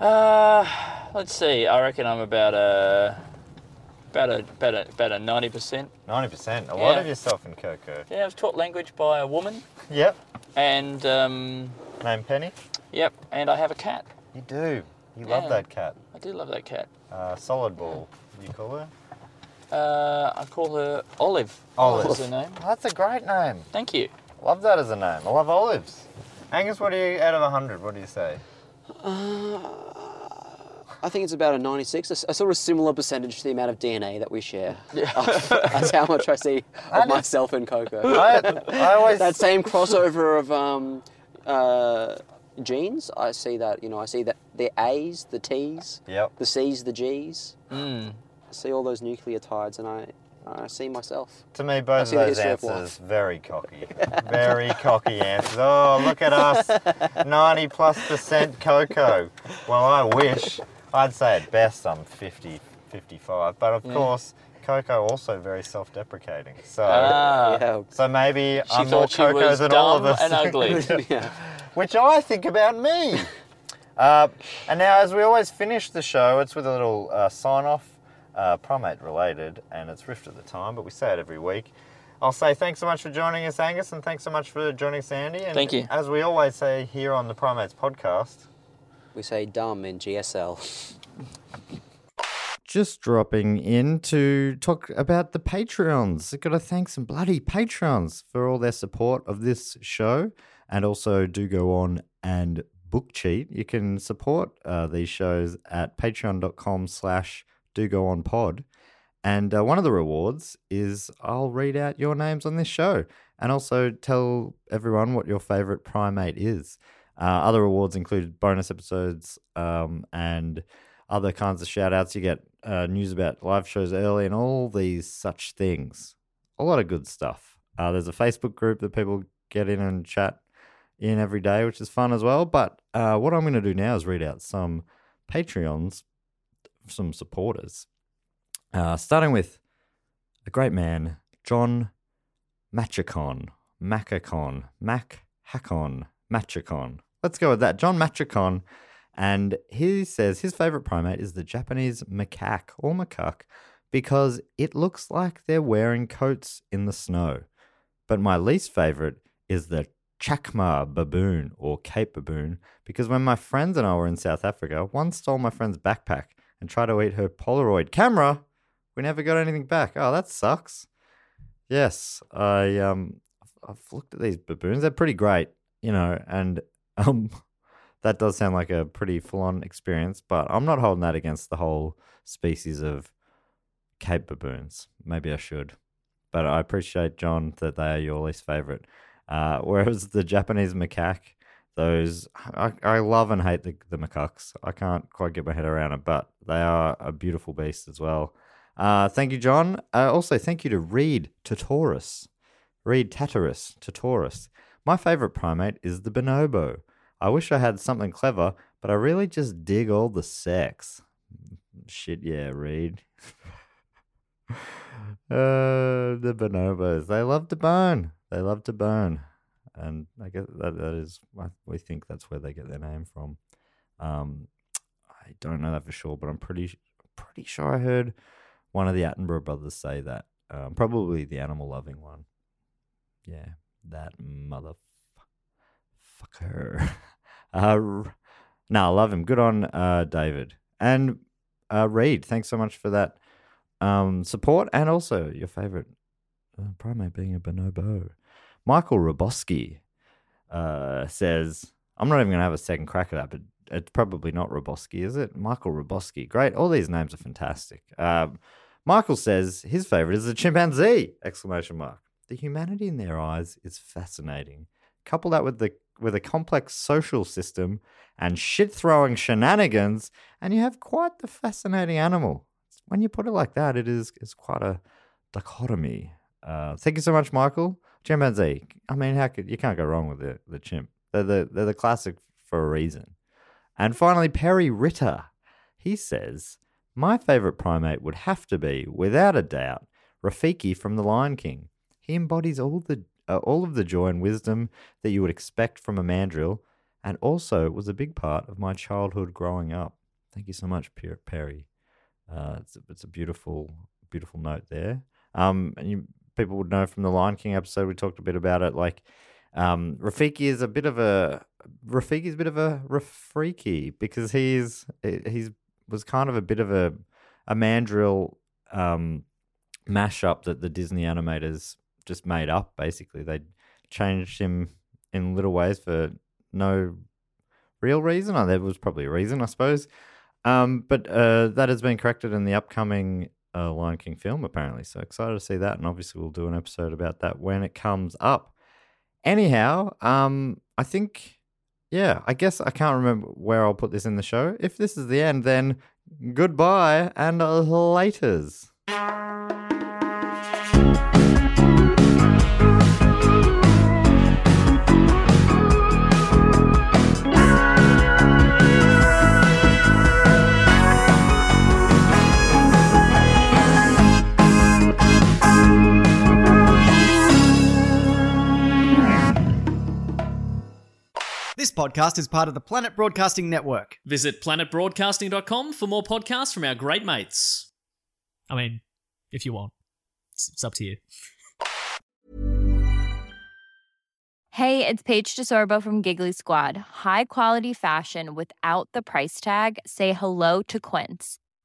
Uh, let's see. I reckon I'm about a about a about a about a ninety percent. Ninety percent. A lot of yourself in Koko. Yeah, I was taught language by a woman, [LAUGHS] Yep. and um, Name Penny. yep, and I have a cat. You do. You love that cat. I do love that cat. Uh, solid ball. You call her? Uh, I call her Olive. Olive. is her name. Oh, that's a great name. Thank you. Love that as a name. I love olives. Angus, what do you out of hundred? What do you say? I think it's about a 96, a, s- a sort of similar percentage to the amount of DNA that we share. [LAUGHS] That's how much I see of myself in Koko. [LAUGHS] I, I always that same crossover of um, uh, genes, I see that, you know, I see that the A's, the T's, Yep. the C's, the G's. Mm. I see all those nucleotides and I, I see myself. To me, both of those history of answers very cocky, [LAUGHS] very cocky answers. Oh, look at us, ninety plus percent Koko. Well, I wish. I'd say at best I'm 50, 55. But of course, Koko also very self-deprecating. So, Ah, yeah. so maybe she I'm more Koko than all of us. and ugly. [LAUGHS] yeah. which I think about me. Uh, and now, as we always finish the show, it's with a little uh, sign off, uh, primate related, and it's rift at the time, but we say it every week. I'll say thanks so much for joining us, Angus, and thanks so much for joining us, Andy. And Thank you. As we always say here on the Primates podcast, We say dumb in GSL. [LAUGHS] just dropping in to talk about the Patreons. i Got to thank some bloody Patreons for all their support of this show, and also do go on and book cheat. You can support uh, these shows at patreon.com slash do go on pod. And uh, one of the rewards is I'll read out your names on this show and also tell everyone what your favorite primate is. Uh, other rewards include bonus episodes um, and other kinds of shout outs. You get uh, news about live shows early and all these such things. A lot of good stuff. Uh, there's a Facebook group that people get in and chat in every day, which is fun as well. But uh, what I'm going to do now is read out some Patreons, some supporters. Uh, starting with a great man, John Machacon. Macacon. Mac Hackon. Machacon. Let's go with that. John Machacon. And he says his favorite primate is the Japanese macaque or macaque because it looks like they're wearing coats in the snow. But my least favorite is the Chacma baboon or Cape baboon because when my friends and I were in South Africa, one stole my friend's backpack and try to eat her Polaroid camera. We never got anything back. Oh, that sucks. Yes, I um, I've- looked at these baboons. They're pretty great, you know, and [LAUGHS] um, that does sound like a pretty full-on experience. But I'm not holding that against the whole species of Cape baboons. Maybe I should, but I appreciate John that they are your least favorite. Uh, whereas the Japanese macaque, those I, I love and hate the, the macaques. I can't quite get my head around it, but they are a beautiful beast as well. Uh, thank you, John. Uh, also, thank you to Reed Tatorus. Reed Tatarus Totorus. My favorite primate is the bonobo. I wish I had something clever, but I really just dig all the sex. Shit, yeah, Reed. [LAUGHS] uh, the bonobos. They love to bone. They love to bone. And I guess that that is we think that's where they get their name from. Um, I don't know that for sure, but I'm pretty pretty sure I heard one of the Attenborough brothers say that. Um, probably the animal loving one. Yeah, that mother fucker. [LAUGHS] uh, no, I love him. Good on uh, David and uh, Reed. Thanks so much for that um, support and also your favorite uh, primate being a bonobo. Michael Roboski uh, says, I'm not even going to have a second crack at that, but it's probably not Roboski, is it? Michael Roboski. Great. All these names are fantastic. Um, Michael says his favorite is the chimpanzee! Exclamation mark. The humanity in their eyes is fascinating. Couple that with the with a complex social system and shit throwing shenanigans, and you have quite the fascinating animal. When you put it like that, it is it's quite a dichotomy. Uh, thank you so much, Michael. Chimpanzee. I mean, how could you can't go wrong with the, the chimp. They're the they're the classic for a reason. And finally, Perry Ritter. He says, My favorite primate would have to be, without a doubt, Rafiki from The Lion King. He embodies all the uh, all of the joy and wisdom that you would expect from a mandrill, and also was a big part of my childhood growing up. Thank you so much, Perry. Uh, it's, a, it's a beautiful, beautiful note there. Um, and you, people would know from the Lion King episode we talked a bit about it. Like, um, Rafiki is a bit of a Rafiki is a bit of a Rafiki because he's he's was kind of a bit of a a mandrill um, mashup that the Disney animators just made up. Basically, they changed him in little ways for no real reason. Oh, there was probably a reason, I suppose. Um, but uh, that has been corrected in the upcoming uh, Lion King film, apparently. So excited to see that, and obviously we'll do an episode about that when it comes up. Anyhow, um, I think, yeah, I guess I can't remember where I'll put this in the show. If this is the end, then goodbye and laters. Podcast is part of the Planet Broadcasting Network. Visit planetbroadcasting.com for more podcasts from our great mates. I mean, if you want, it's, it's up to you. Hey, it's Paige DeSorbo from Giggly Squad. High quality fashion without the price tag. Say hello to Quince.